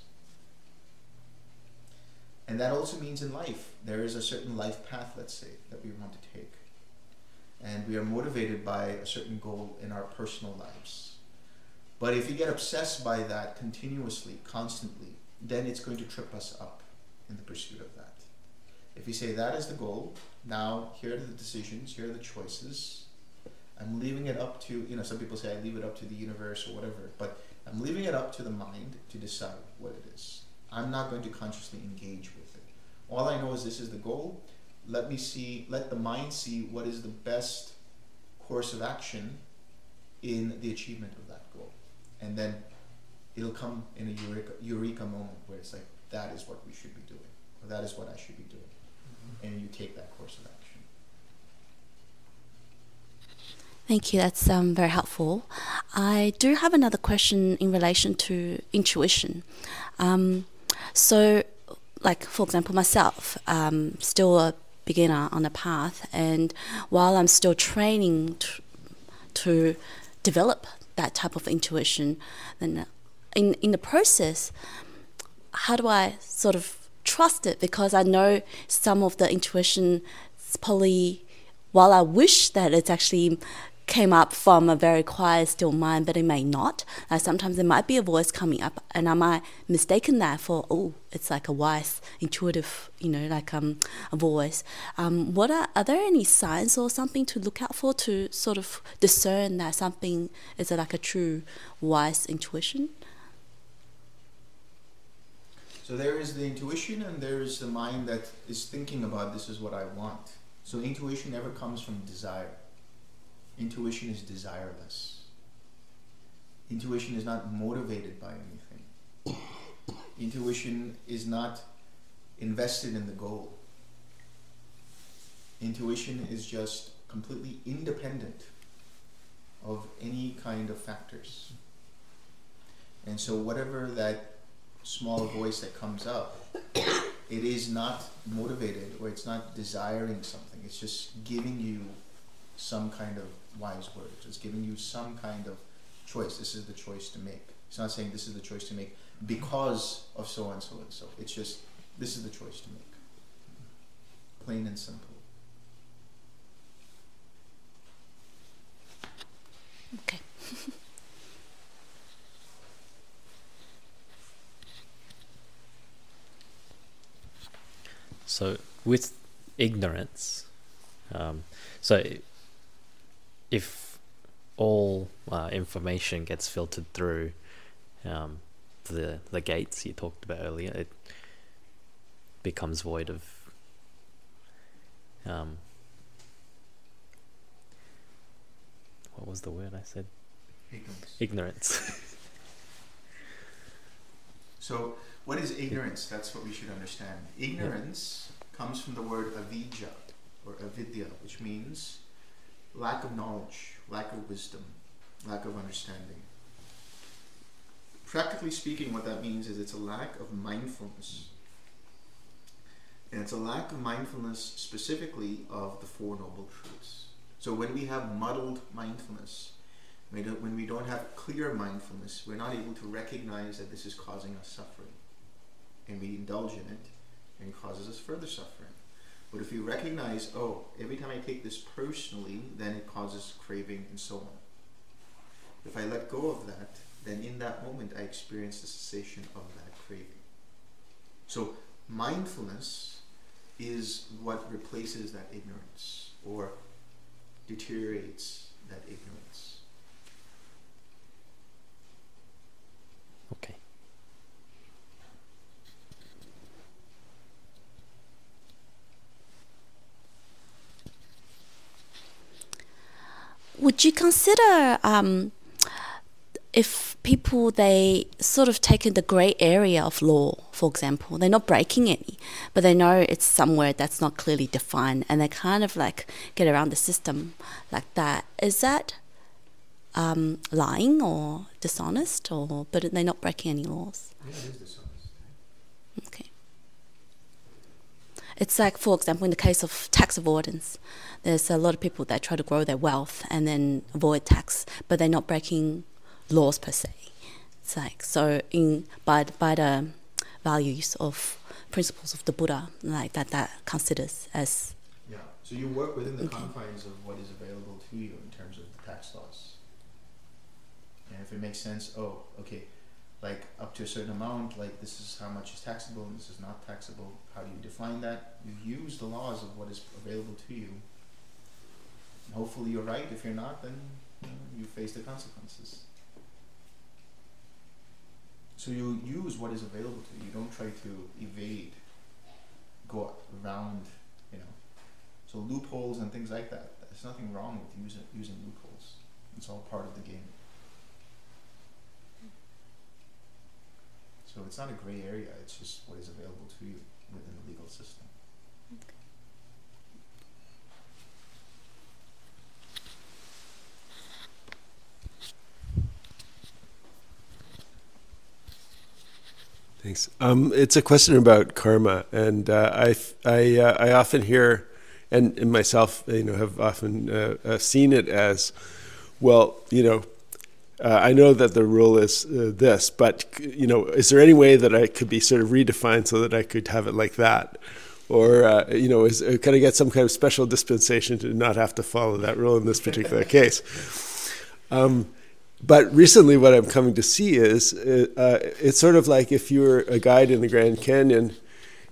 And that also means in life, there is a certain life path, let's say, that we want to take. And we are motivated by a certain goal in our personal lives. But if you get obsessed by that continuously, constantly, then it's going to trip us up in the pursuit of that. If we say that is the goal, now here are the decisions, here are the choices. I'm leaving it up to, you know, some people say I leave it up to the universe or whatever, but I'm leaving it up to the mind to decide what it is. I'm not going to consciously engage with it. All I know is this is the goal. Let me see, let the mind see what is the best course of action in the achievement of. And then it'll come in a eureka, eureka moment where it's like, that is what we should be doing, or that is what I should be doing. Mm-hmm. And you take that course of action. Thank you. That's um, very helpful. I do have another question in relation to intuition. Um, so, like for example, myself, um, still a beginner on the path, and while I'm still training to, to develop that type of intuition, then uh, in in the process, how do I sort of trust it? Because I know some of the intuition is probably while I wish that it's actually came up from a very quiet, still mind, but it may not. Uh, sometimes there might be a voice coming up, and I might mistaken that for oh, it's like a wise, intuitive, you know, like um, a voice. Um, what are are there any signs or something to look out for to sort of discern that something is like a true, wise intuition? So there is the intuition, and there is the mind that is thinking about this is what I want. So intuition never comes from desire. Intuition is desireless. Intuition is not motivated by anything. Intuition is not invested in the goal. Intuition is just completely independent of any kind of factors. And so, whatever that small voice that comes up, it is not motivated or it's not desiring something. It's just giving you some kind of wise words. It's giving you some kind of choice. This is the choice to make. It's not saying this is the choice to make because of so and so and so. It's just this is the choice to make. Plain and simple. Okay. so with ignorance, um, so if all uh, information gets filtered through um, the the gates you talked about earlier, it becomes void of um, what was the word I said? Ignorance. Ignorance. so, what is ignorance? That's what we should understand. Ignorance comes from the word avidya or avijja, which means lack of knowledge, lack of wisdom, lack of understanding. Practically speaking, what that means is it's a lack of mindfulness. And it's a lack of mindfulness specifically of the Four Noble Truths. So when we have muddled mindfulness, when we don't have clear mindfulness, we're not able to recognize that this is causing us suffering. And we indulge in it, and it causes us further suffering. But if you recognize, oh, every time I take this personally, then it causes craving and so on. If I let go of that, then in that moment I experience the cessation of that craving. So mindfulness is what replaces that ignorance or deteriorates that ignorance. Okay. Would you consider um, if people they sort of taken the grey area of law, for example, they're not breaking any, but they know it's somewhere that's not clearly defined, and they kind of like get around the system like that. Is that um, lying or dishonest, or but they're not breaking any laws? Yeah, it is dishonest. Okay. It's like, for example, in the case of tax avoidance, there's a lot of people that try to grow their wealth and then avoid tax, but they're not breaking laws per se. It's like so in by by the values of principles of the Buddha, like that that considers as Yeah. So you work within the Okay. confines of what is available to you in terms of the tax laws. And if it makes sense, oh, okay, like up to a certain amount, like this is how much is taxable and this is not taxable. How do you define that? You use the laws of what is available to you. And hopefully you're right. If you're not, then you, know, you face the consequences. So you use what is available to you. You don't try to evade, go around, you know. So loopholes and things like that. There's nothing wrong with using using loopholes. It's all part of the game. So it's not a gray area. It's just what is available to you within the legal system. Thanks. Um, it's a question about karma, and uh, I I uh, I often hear, and, and myself, you know, have often uh, uh, seen it as, well, you know, uh, I know that the rule is uh, this, but you know, is there any way that I could be sort of redefined so that I could have it like that, or uh, you know, is could I get some kind of special dispensation to not have to follow that rule in this particular case? Um, but recently, what I'm coming to see is uh, uh, it's sort of like if you're a guide in the Grand Canyon,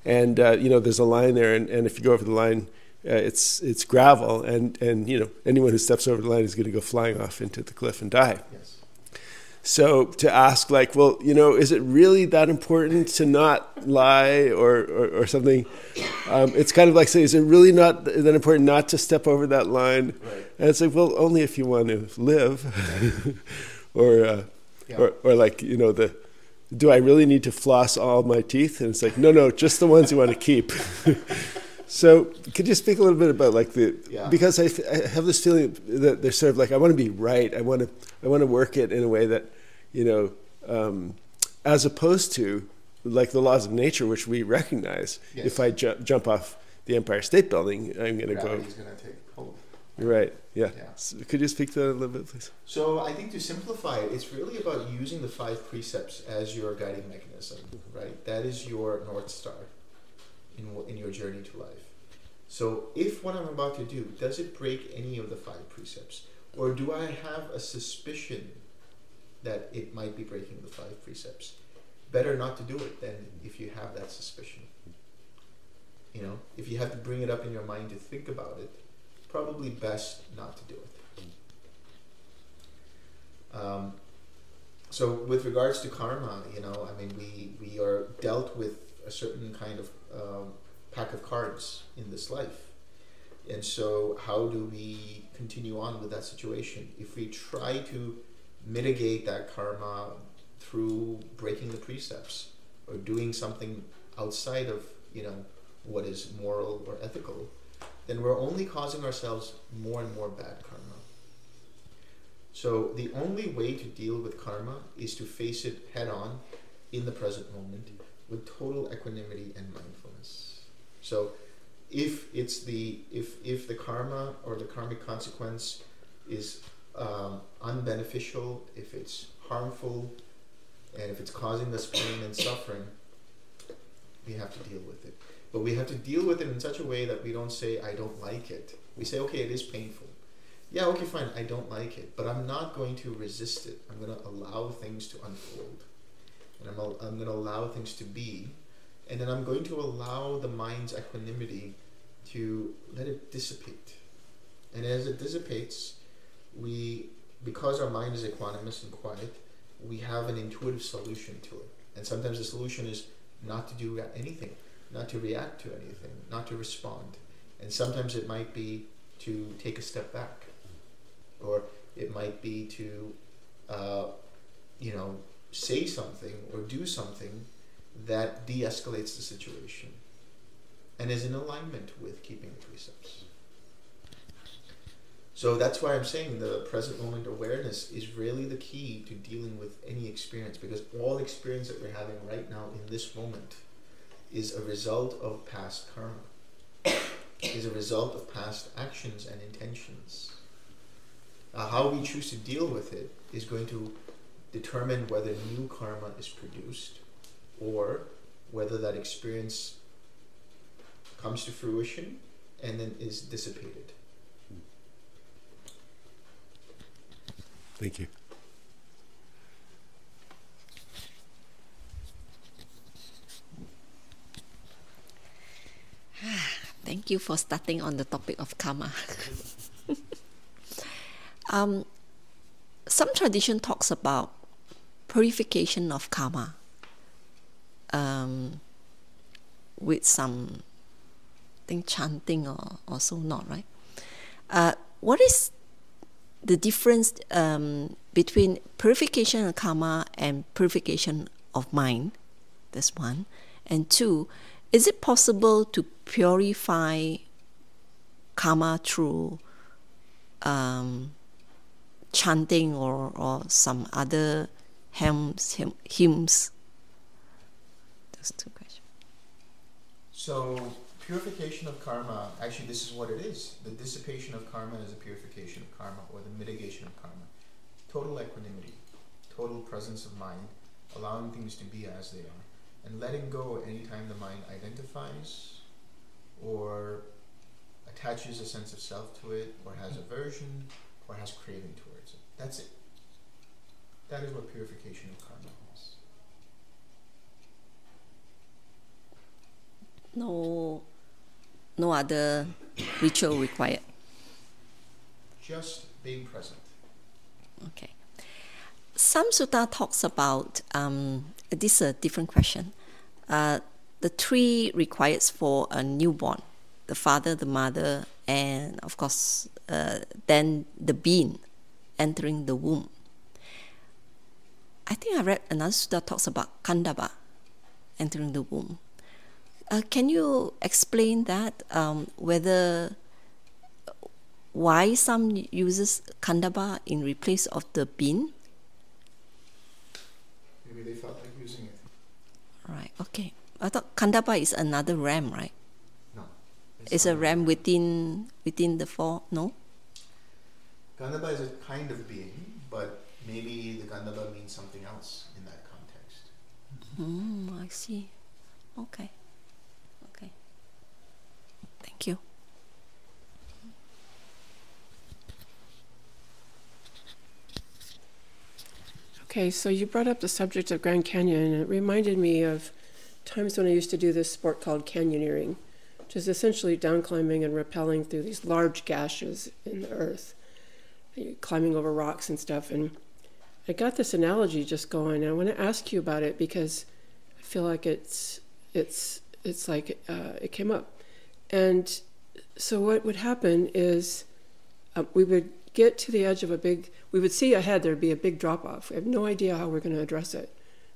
and uh, you know there's a line there, and, and if you go over the line, uh, it's it's gravel, and and you know anyone who steps over the line is going to go flying off into the cliff and die. Yes. So to ask like, well, you know, is it really that important to not lie or or, or something? Um, it's kind of like saying, is it really not that important not to step over that line? Right. And it's like, well, only if you want to live, or, uh, Yeah. or or like you know the, do I really need to floss all my teeth? And it's like, no, no, just the ones you want to keep. so could you speak a little bit about like the Yeah. because I have this feeling that they're sort of like I want to be right. I want to I want to work it in a way that you know, um, as opposed to like the laws of nature, which we recognize. Yes. If I ju- jump off the Empire State Building, I'm going to go. Gravity's gonna take hold. You're right. Yeah. Yeah. So could you speak to that a little bit, please? So I think to simplify it, it's really about using the five precepts as your guiding mechanism, right? That is your north star in in your journey to life. So if what I'm about to do does it break any of the five precepts, or do I have a suspicion that it might be breaking the five precepts? Better not to do it than if you have that suspicion. You know, if you have to bring it up in your mind to think about it, probably best not to do it. Um, so with regards to karma, you know, I mean, we, we are dealt with a certain kind of um, pack of cards in this life. And so how do we continue on with that situation? If we try to mitigate that karma through breaking the precepts or doing something outside of, you know, what is moral or ethical, then we're only causing ourselves more and more bad karma. So the only way to deal with karma is to face it head on in the present moment with total equanimity and mindfulness. So if it's the if if the karma or the karmic consequence is um, unbeneficial, if it's harmful, and if it's causing us pain and suffering, we have to deal with it. But we have to deal with it in such a way that we don't say, I don't like it. We say, okay, it is painful. Yeah, okay, fine, I don't like it. But I'm not going to resist it. I'm going to allow things to unfold. And I'm, I'm going to allow things to be. And then I'm going to allow the mind's equanimity to let it dissipate. And as it dissipates, we, because our mind is equanimous and quiet, we have an intuitive solution to it. And sometimes the solution is not to do anything, not to react to anything, not to respond. And sometimes it might be to take a step back, or it might be to, uh, you know, say something or do something that de escalates the situation and is in alignment with keeping the precepts. So that's why I'm saying the present moment awareness is really the key to dealing with any experience because all experience that we're having right now in this moment is a result of past karma, is a result of past actions and intentions. Uh, how we choose to deal with it is going to determine whether new karma is produced or whether that experience comes to fruition and then is dissipated. Thank you. Thank you for starting on the topic of karma. um, some tradition talks about purification of karma um, with some think chanting or, or so not, right? Uh, what is the difference um, between purification of karma and purification of mind. That's one. And two, is it possible to purify karma through um, chanting or, or some other hymns? hymns? Those two questions. So purification of karma, actually, this is what it is. The dissipation of karma is a purification of karma, or the mitigation of karma. Total equanimity, total presence of mind, allowing things to be as they are, and letting go anytime the mind identifies or attaches a sense of self to it, or has mm. aversion, or has craving towards it. That's it. That is what purification of karma is. No no other ritual required. Just being present. Okay. Some sutta talks about um, this is a different question. Uh, the three requires for a newborn: the father, the mother, and of course, uh, then the being entering the womb. I think I read another sutta talks about gandhabba entering the womb. Uh, can you explain that um, whether why some uses gandhabba in replace of the bin? Maybe they felt like using it. Right. Okay. I thought gandhabba is another ram, right? No. It's a ram within within the four. No. Gandhabba is a kind of being, but maybe the Gandhabba means something else in that context. Mm, I see. Okay. Thank you. Okay, so you brought up the subject of Grand Canyon, and it reminded me of times when I used to do this sport called canyoneering, which is essentially down climbing and rappelling through these large gashes in the earth, climbing over rocks and stuff. And I got this analogy just going, and I want to ask you about it because I feel like it's it's it's like uh, it came up. And so what would happen is uh, we would get to the edge of a big, we would see ahead there'd be a big drop off. We have no idea how we're going to address it,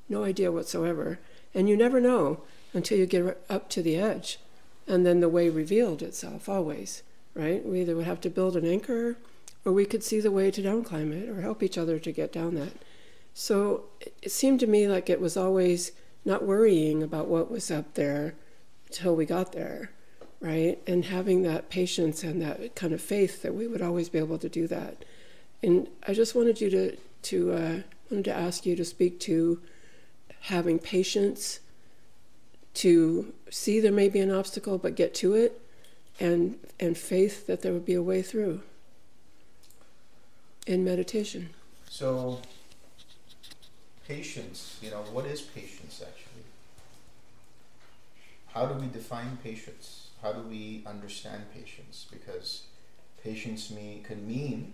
no idea whatsoever. And you never know until you get up to the edge. And then the way revealed itself always, right? We either would have to build an anchor or we could see the way to downclimb it or help each other to get down that. So it seemed to me like it was always not worrying about what was up there till we got there right? And having that patience and that kind of faith that we would always be able to do that. And I just wanted you to to uh, wanted to ask you to speak to having patience, to see there may be an obstacle but get to it, and and faith that there would be a way through. In meditation. So patience, you know, what is patience actually? How do we define patience? How do we understand patience? Because patience me can mean,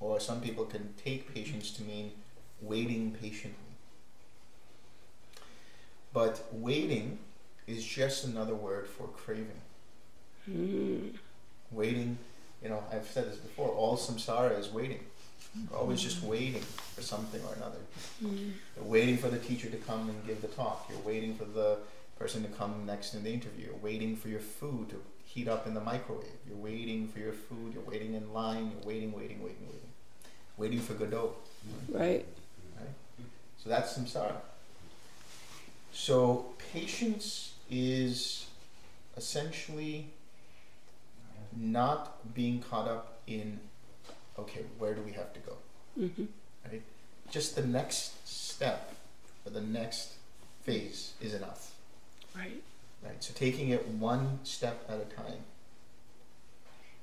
or some people can take patience to mean waiting patiently. But waiting is just another word for craving. Mm. Waiting, you know, I've said this before, all samsara is waiting. We're always just waiting for something or another. Mm. You're waiting for the teacher to come and give the talk. You're waiting for the person to come next in the interview. You're waiting for your food to heat up in the microwave. You're waiting for your food. You're waiting in line. You're waiting, waiting, waiting, waiting. Waiting for Godot. Right. Right. So that's samsara. So patience is essentially not being caught up in, okay, where do we have to go? hmm Just the next step or the next phase is enough. Right. Right? So taking it one step at a time.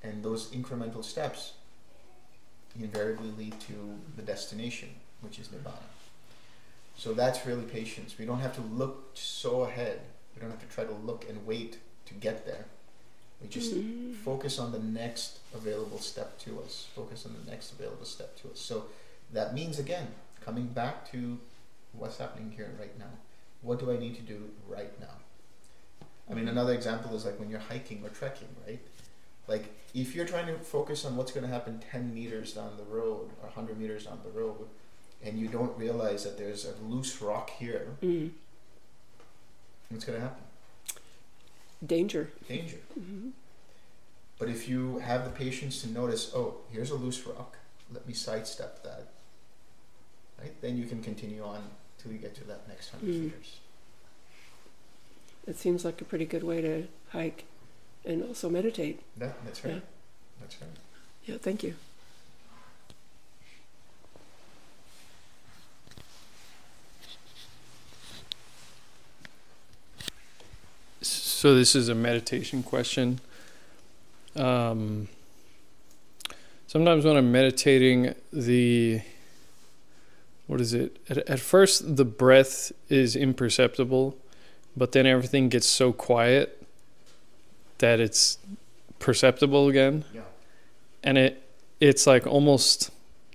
And those incremental steps invariably lead to the destination, which is Nibbana. So that's really patience. We don't have to look so ahead. We don't have to try to look and wait to get there. We just Mhm. focus on the next available step to us. Focus on the next available step to us. So that means again, coming back to what's happening here right now. What do I need to do right now? I mean, another example is like when you're hiking or trekking, right? Like if you're trying to focus on what's going to happen 10 meters down the road or 100 meters down the road, and you don't realize that there's a loose rock here, Mm. what's going to happen? Danger. Danger. hmm But if you have the patience to notice, oh, here's a loose rock, let me sidestep that, right? Then you can continue on till you get to that next hundred Mm. meters. It seems like a pretty good way to hike and also meditate. That, that's right. Yeah. That's right. Yeah, thank you. So this is a meditation question. Um, sometimes when I'm meditating, the what is it? At, at first, the breath is imperceptible, but then everything gets so quiet that it's perceptible again, Yeah. and it it's like almost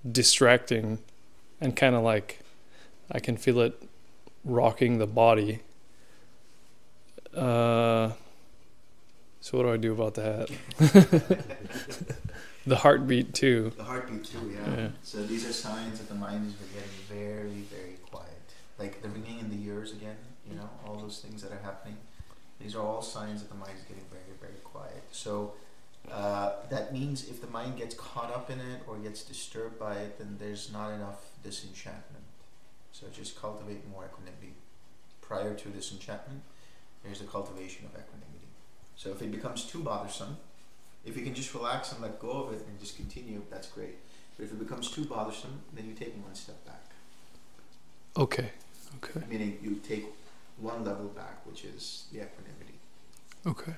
distracting, and kind of like I can feel it rocking the body. Uh, so what do I do about that? the heartbeat too. The heartbeat too, Yeah. So these are signs that the mind is getting very, very quiet. Like the ringing in the ears again, you know, all those things that are happening. These are all signs that the mind is getting very, very quiet. So uh, that means if the mind gets caught up in it or gets disturbed by it, then there's not enough disenchantment. So just cultivate more equanimity. Prior to disenchantment, there's the cultivation of equanimity. So if it becomes too bothersome, if you can just relax and let go of it and just continue, that's great. But if it becomes too bothersome, then you take one step back. Okay. Okay. Meaning you take one level back, which is the equanimity. Okay.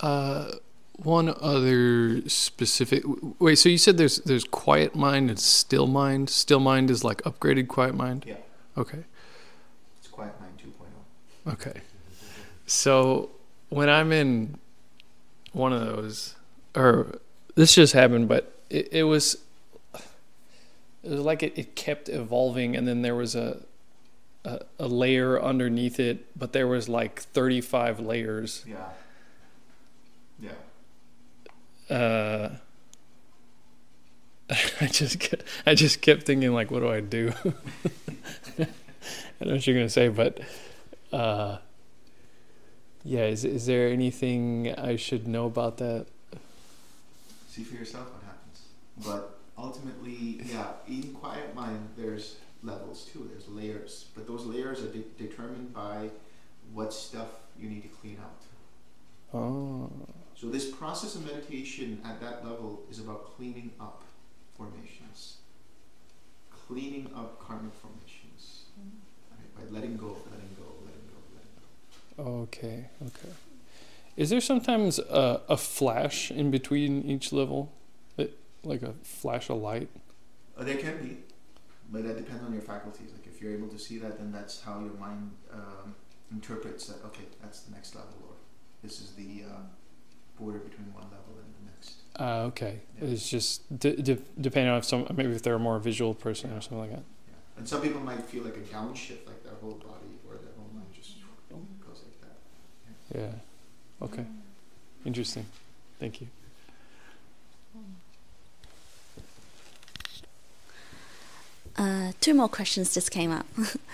Uh, one other specific. Wait. So you said there's there's quiet mind and still mind. Still mind is like upgraded quiet mind. Yeah. Okay. It's quiet mind oh. 2.0. Okay. So when I'm in one of those, or this just happened, but it, it was it was like it, it kept evolving, and then there was a, a a layer underneath it, but there was like 35 layers. Yeah. Yeah. Uh, I just kept, I just kept thinking like, what do I do? I don't know what you're gonna say, but uh, yeah, is is there anything I should know about that? See for yourself what happens. But ultimately, yeah, in quiet mind, there's levels too. There's layers, but those layers are de- determined by what stuff you need to clean out. Oh, So this process of meditation at that level is about cleaning up formations, cleaning up karmic formations, right? by letting go, letting go, letting go, letting go. okay, okay. Is there sometimes a, a flash in between each level, It- like a flash of light? Uh, there can be, but that depends on your faculties. Like if you're able to see that, then that's how your mind um, interprets that. Okay, that's the next level, or this is the uh, border between one level and the next. Uh, okay. Yeah. It's just depending on if some maybe if they're a more visual person or something like that. And some people might feel like a downshift, like their whole body or their whole mind just goes like that. Yeah. Okay. Interesting. Thank you. Uh, two more questions just came up.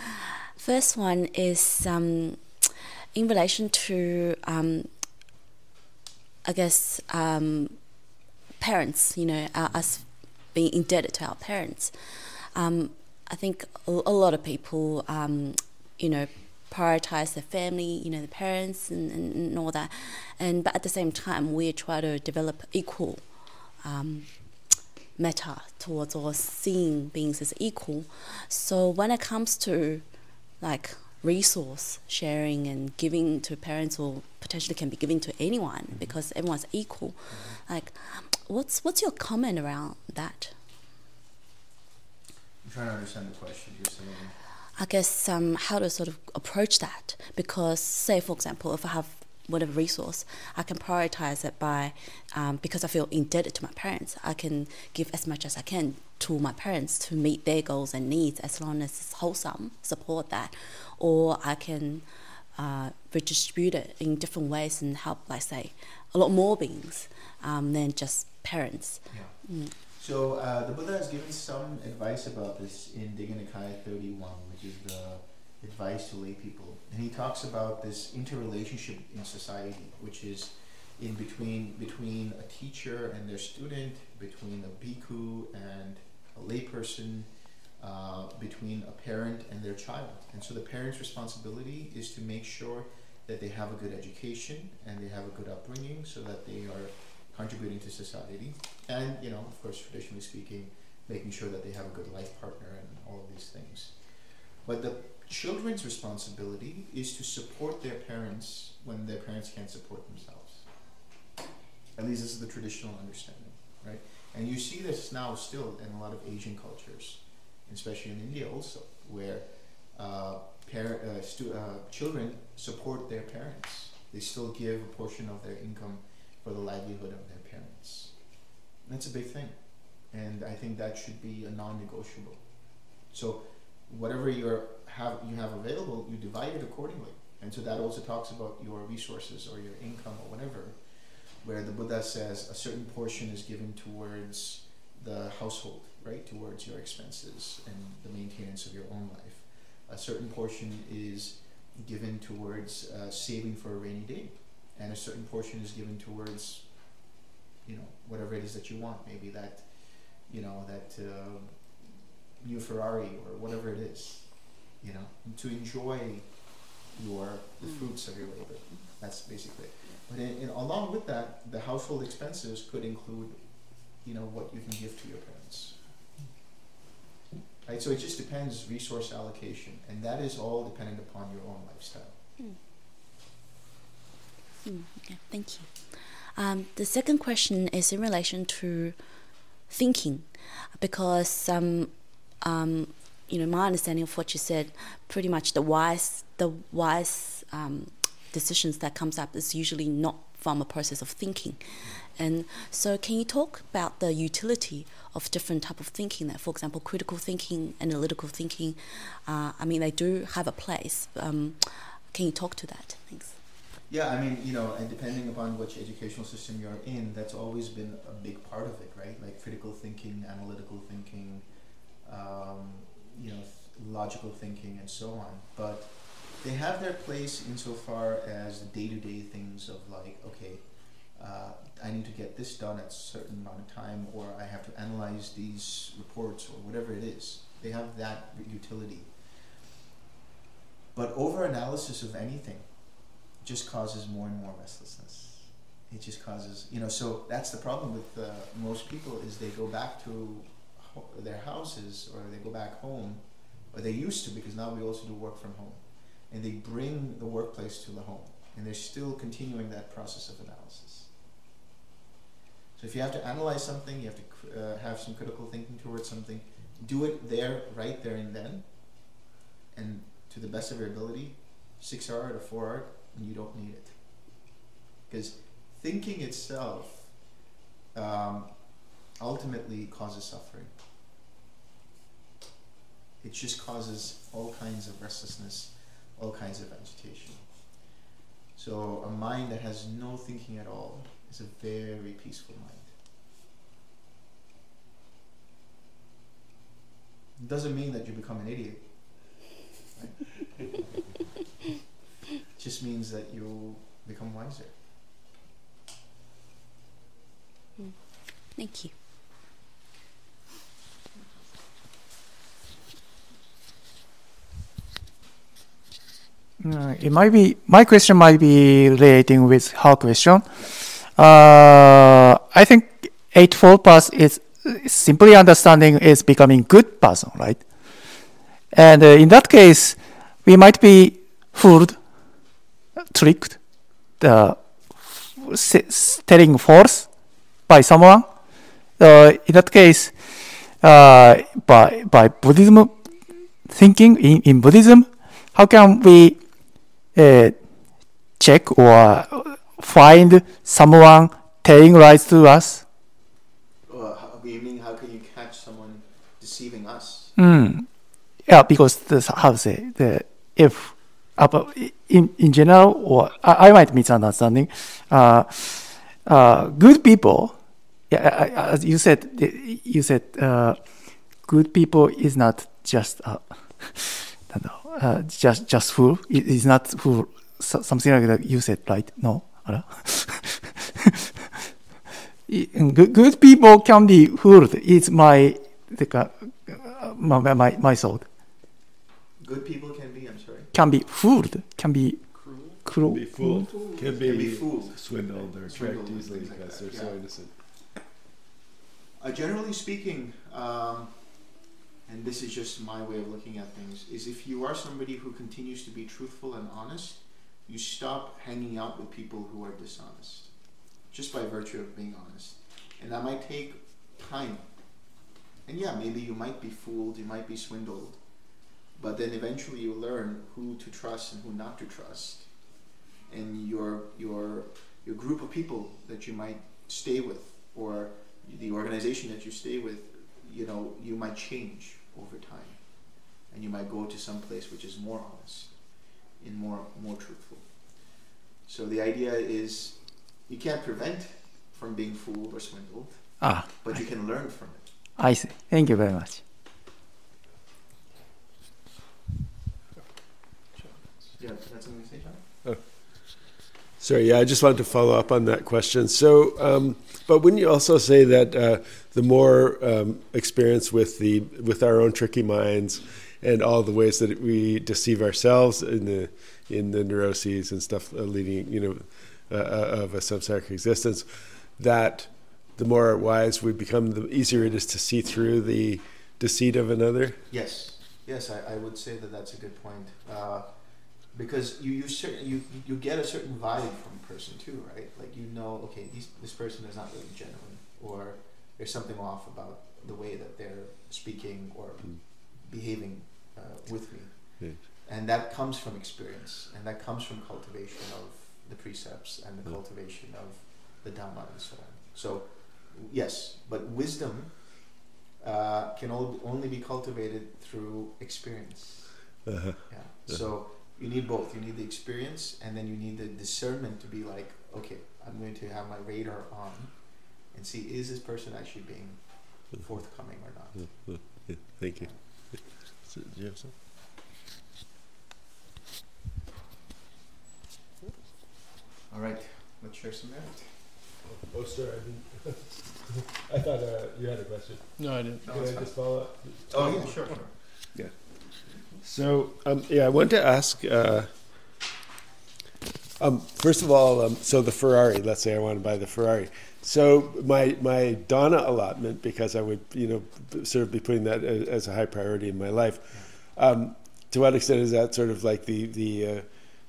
First one is um, in relation to, um, I guess, um, parents, you know, uh, us being indebted to our parents. Um, I think a, a lot of people, um, you know, prioritize their family, you know, the parents and, and, and all that. And but at the same time, we try to develop equal um, metta towards or seeing beings as equal. So when it comes to like resource sharing and giving to parents or potentially can be given to anyone because everyone's equal, like what's what's your comment around that? I'm trying to understand the question. You're saying. I guess um, how to sort of approach that because say for example if I have whatever resource I can prioritize it by um, because I feel indebted to my parents I can give as much as I can to my parents to meet their goals and needs as long as it's wholesome support that or I can uh, redistribute it in different ways and help like say a lot more beings um, than just parents Yeah. Mm. So uh, the Buddha has given some advice about this in Digha Nikaya 31, which is the advice to lay people. And he talks about this interrelationship in society, which is in between between a teacher and their student, between a bhikkhu and a layperson, uh, between a parent and their child. And so the parent's responsibility is to make sure that they have a good education and they have a good upbringing so that they are contributing to society. And, you know, of course, traditionally speaking, making sure that they have a good life partner and all of these things. But the children's responsibility is to support their parents when their parents can't support themselves. At least this is the traditional understanding, right? And you see this now still in a lot of Asian cultures, especially in India also, where uh, par- uh, uh, children support their parents. They still give a portion of their income for the livelihood of their parents. That's a big thing. And I think that should be a non-negotiable. So whatever you have you have available, you divide it accordingly. And so that also talks about your resources or your income or whatever, where the Buddha says a certain portion is given towards the household, right, towards your expenses and the maintenance of your own life. A certain portion is given towards uh, saving for a rainy day, and a certain portion is given towards, you know, whatever it is that you want. Maybe that, you know, that uh, new Ferrari or whatever it is, you know, and to enjoy your the Mm. fruits of your labor. That's basically. it. But in, in, along with that, the household expenses could include, you know, what you can give to your parents. Right. So it just depends resource allocation, and that is all dependent upon your own lifestyle. Mm, okay, thank you. Um, the second question is in relation to thinking, because um, um, you know my understanding of what you said, pretty much the wise the wise um, decisions that comes up is usually not from a process of thinking, and so can you talk about the utility of different type of thinking? That, for example, critical thinking, analytical thinking. Uh, I mean, they do have a place. Um, can you talk to that? Thanks. Yeah, I mean, you know, and depending upon which educational system you're in, that's always been a big part of it, right? Like critical thinking, analytical thinking, um, you know, logical thinking, and so on. But they have their place insofar as the day-to-day things of like, okay, uh, I need to get this done at a certain amount of time, or I have to analyze these reports, or whatever it is. They have that utility. But over-analysis of anything just causes more and more restlessness. It just causes, you know, so that's the problem with uh, most people is they go back to ho- their houses or they go back home, or they used to because now we also do work from home, and they bring the workplace to the home, and they're still continuing that process of analysis. So if you have to analyze something, you have to uh, have some critical thinking towards something. Do it there, right there and then, and to the best of your ability. Six art or four art, and you don't need it. Because thinking itself um, ultimately causes suffering. It just causes all kinds of restlessness, all kinds of agitation. So a mind that has no thinking at all is a very peaceful mind. It doesn't mean that you become an idiot. Right? it just means that you become wiser. Hmm. Thank you. Uh, it might be my question might be relating with her question. Uh, I think eightfold path is simply understanding is becoming good person, right? And uh, in that case, we might be fooled, tricked, uh, telling false by someone. Uh, in that case, uh, by by Buddhism thinking in, in Buddhism, how can we uh, check or find someone telling lies to us? How, you mean how can you catch someone deceiving us? Mm. Yeah, because the, how to say the if about in in general or I, I might misunderstanding. Uh, uh, good people. Yeah, I, I, as you said, you said uh, good people is not just uh, I don't know, uh, just just fool. It is not fool. So, something like that. You said right? No. good, good people can be fooled. It's uh, my my, my, my thought. Good people can be. I'm sorry. Can be fooled. Can be cruel. Can be fooled. Can, can be, fooled. Swindled or tricked easily because like they're yeah. so innocent. Uh, generally speaking. Um, and this is just my way of looking at things, is if you are somebody who continues to be truthful and honest, you stop hanging out with people who are dishonest, just by virtue of being honest. And that might take time. And yeah, maybe you might be fooled, you might be swindled, but then eventually you learn who to trust and who not to trust. And your your your group of people that you might stay with, or the organization that you stay with, you know, you might change over time, and you might go to some place which is more honest, and more more truthful. So the idea is, you can't prevent from being fooled or swindled, Ah, but you can learn from it. I see. Thank you very much. Yeah, that's something to say, John. Sorry, yeah, I just wanted to follow up on that question. So, um, but wouldn't you also say that uh, the more um, experience with the with our own tricky minds and all the ways that we deceive ourselves in the in the neuroses and stuff uh, leading, you know, uh, uh, of a samsaric existence, that the more wise we become, the easier it is to see through the deceit of another. Yes, yes, I, I would say that that's a good point. Uh, because you you, certain, you you get a certain vibe from a person too, right? Like you know, okay, these, this person is not really genuine, or there's something off about the way that they're speaking or Mm. behaving uh, with me, Yeah. and that comes from experience, and that comes from cultivation of the precepts and the Mm. cultivation of the Dhamma and so on. So, yes, but wisdom uh, can only be cultivated through experience. Uh-huh. Yeah. Yeah. So you need both. You need the experience, and then you need the discernment to be like, okay, I'm going to have my radar on, and see is this person actually being forthcoming or not. Yeah, yeah, thank you. So, do you have some? All right, let's share some merit. Oh, sorry, I didn't. I thought uh, you had a question. No, I didn't. No, Can it's I fine. just follow up? Oh yeah, sure. sure. So, um, yeah, I want to ask. Uh, um, first of all, um, so the Ferrari. Let's say I want to buy the Ferrari. So my my dana allotment, because I would you know sort of be putting that as, as a high priority in my life. Um, to what extent is that sort of like the the uh,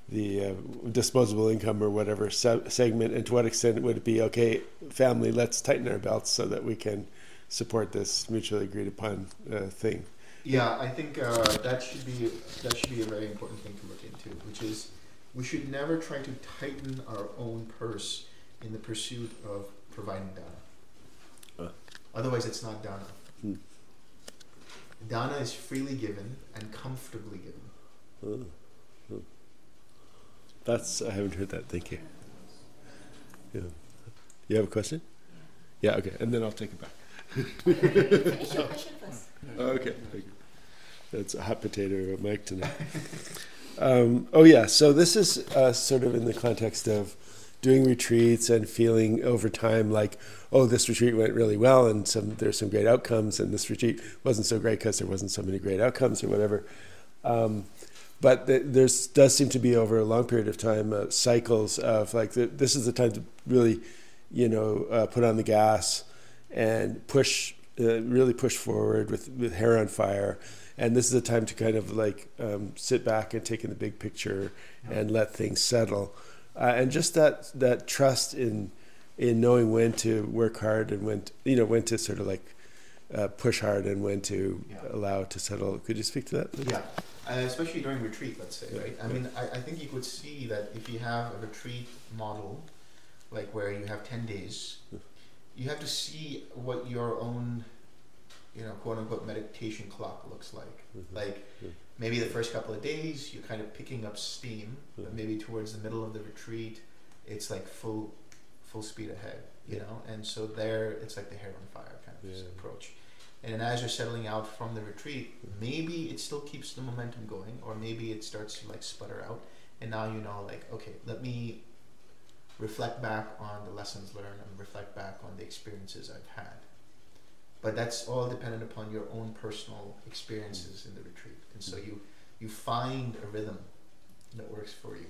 the uh, disposable income or whatever se- segment, and to what extent would it be okay, family? Let's tighten our belts so that we can support this mutually agreed upon uh, thing. Yeah, I think uh, that should be that should be a very important thing to look into, which is we should never try to tighten our own purse in the pursuit of providing dana. Otherwise, it's not dana. Hmm. Dana is freely given and comfortably given. Oh, oh. That's I haven't heard that. Thank you. Yeah. You have a question? Yeah. Okay, and then I'll take it back. Finish your question first. Okay. Thank you. That's a hot potato mic. tonight. um, oh yeah. So this is uh, sort of in the context of doing retreats and feeling over time like, oh, this retreat went really well, and some there's some great outcomes, and this retreat wasn't so great because there wasn't so many great outcomes or whatever. Um, but th- there's does seem to be over a long period of time uh, cycles of like this is the time to really, you know, uh, put on the gas and push, uh, really push forward with with hair on fire. And this is a time to kind of like um, sit back and take in the big picture and let things settle, uh, and just that that trust in in knowing when to work hard and when to, you know when to sort of like uh, push hard and when to Yeah. allow to settle. Could you speak to that? Yeah, uh, especially during retreat, let's say, Yeah, right? I yeah. mean, I, I think you could see that if you have a retreat model, like where you have 10 days, you have to see what your own, you know, quote unquote meditation clock looks like. Mhm. Like Yeah. maybe the first couple of days, you're kind of picking up steam, Yeah. but maybe towards the middle of the retreat, it's like full, full speed ahead, you Yeah. know? And so there, it's like the hair on fire kind of approach. And as you're settling out from the retreat, maybe it still keeps the momentum going, or maybe it starts to like sputter out. And now you know, like, okay, let me reflect back on the lessons learned and reflect back on the experiences I've had. But that's all dependent upon your own personal experiences in the retreat. And so you you find a rhythm that works for you.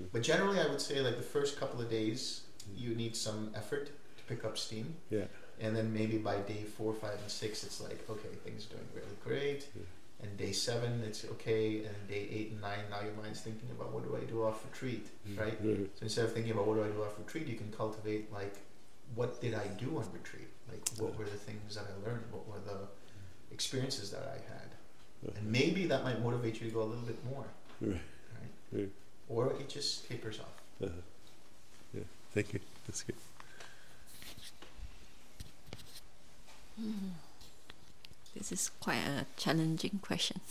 Mm. But generally, I would say like the first couple of days, you need some effort to pick up steam Yeah. and then maybe by day four, five, and six, it's like okay, things are doing really great. Yeah. And day seven, it's okay. And day eight and nine, now your mind's thinking about what do I do off retreat, right? Mhm. So instead of thinking about what do I do off retreat, you can cultivate like what did I do on retreat? Like what were the things that I learned? What were the experiences that I had? And maybe that might motivate you to go a little bit more, Right. right? Right. Or it just tapers off. Uh-huh. Yeah. Thank you. That's good. This is quite a challenging question.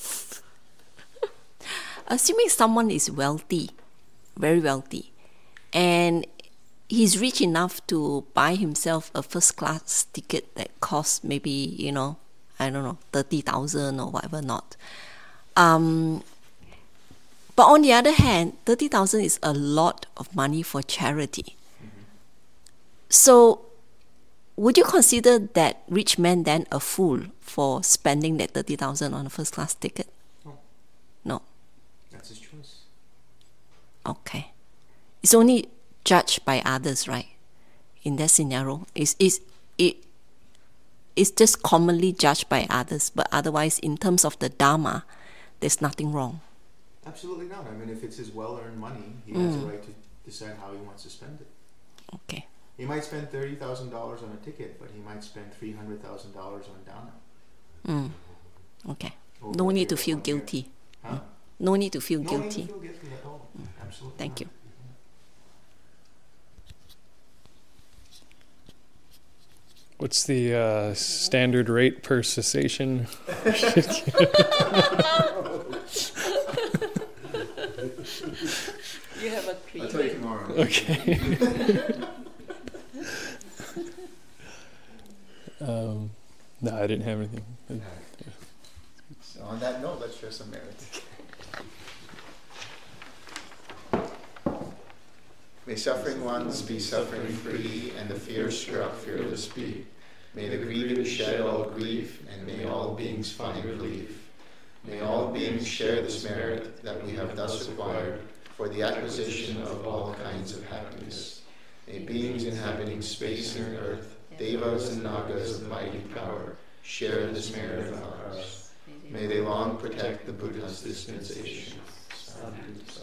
Assuming someone is wealthy, very wealthy, and he's rich enough to buy himself a first class ticket that costs maybe, you know, I don't know, 30,000 or whatever not. Um, but on the other hand, 30,000 is a lot of money for charity. So would you consider that rich man then a fool for spending that 30,000 on a first class ticket? No. No. That's his choice. Okay. It's only judged by others, right? In that scenario, it's, it's, it, it's just commonly judged by others, but otherwise, in terms of the Dharma, there's nothing wrong. Absolutely not. I mean, if it's his well-earned money, he has a right to decide how he wants to spend it. Okay. He might spend thirty thousand dollars on a ticket, but he might spend three hundred thousand dollars on dana. Mm. Okay. over No need to feel of one year. guilty. Huh? No need to feel No need to guilty. feel guilty at all. Absolutely. Thank not. you. What's the uh, standard rate per cessation? You have a I'll tell you tomorrow. Okay. um, no, I didn't have anything. So on that note, let's share some merit. May suffering ones be suffering free, and the fear struck fearless be. May the grieving shed all grief, and may all beings find relief. May all beings share this merit that we have thus acquired for the acquisition of all kinds of happiness. May beings inhabiting space and earth, devas and nagas of mighty power, share this merit of ours. May they long protect the Buddha's dispensation. Sadhu.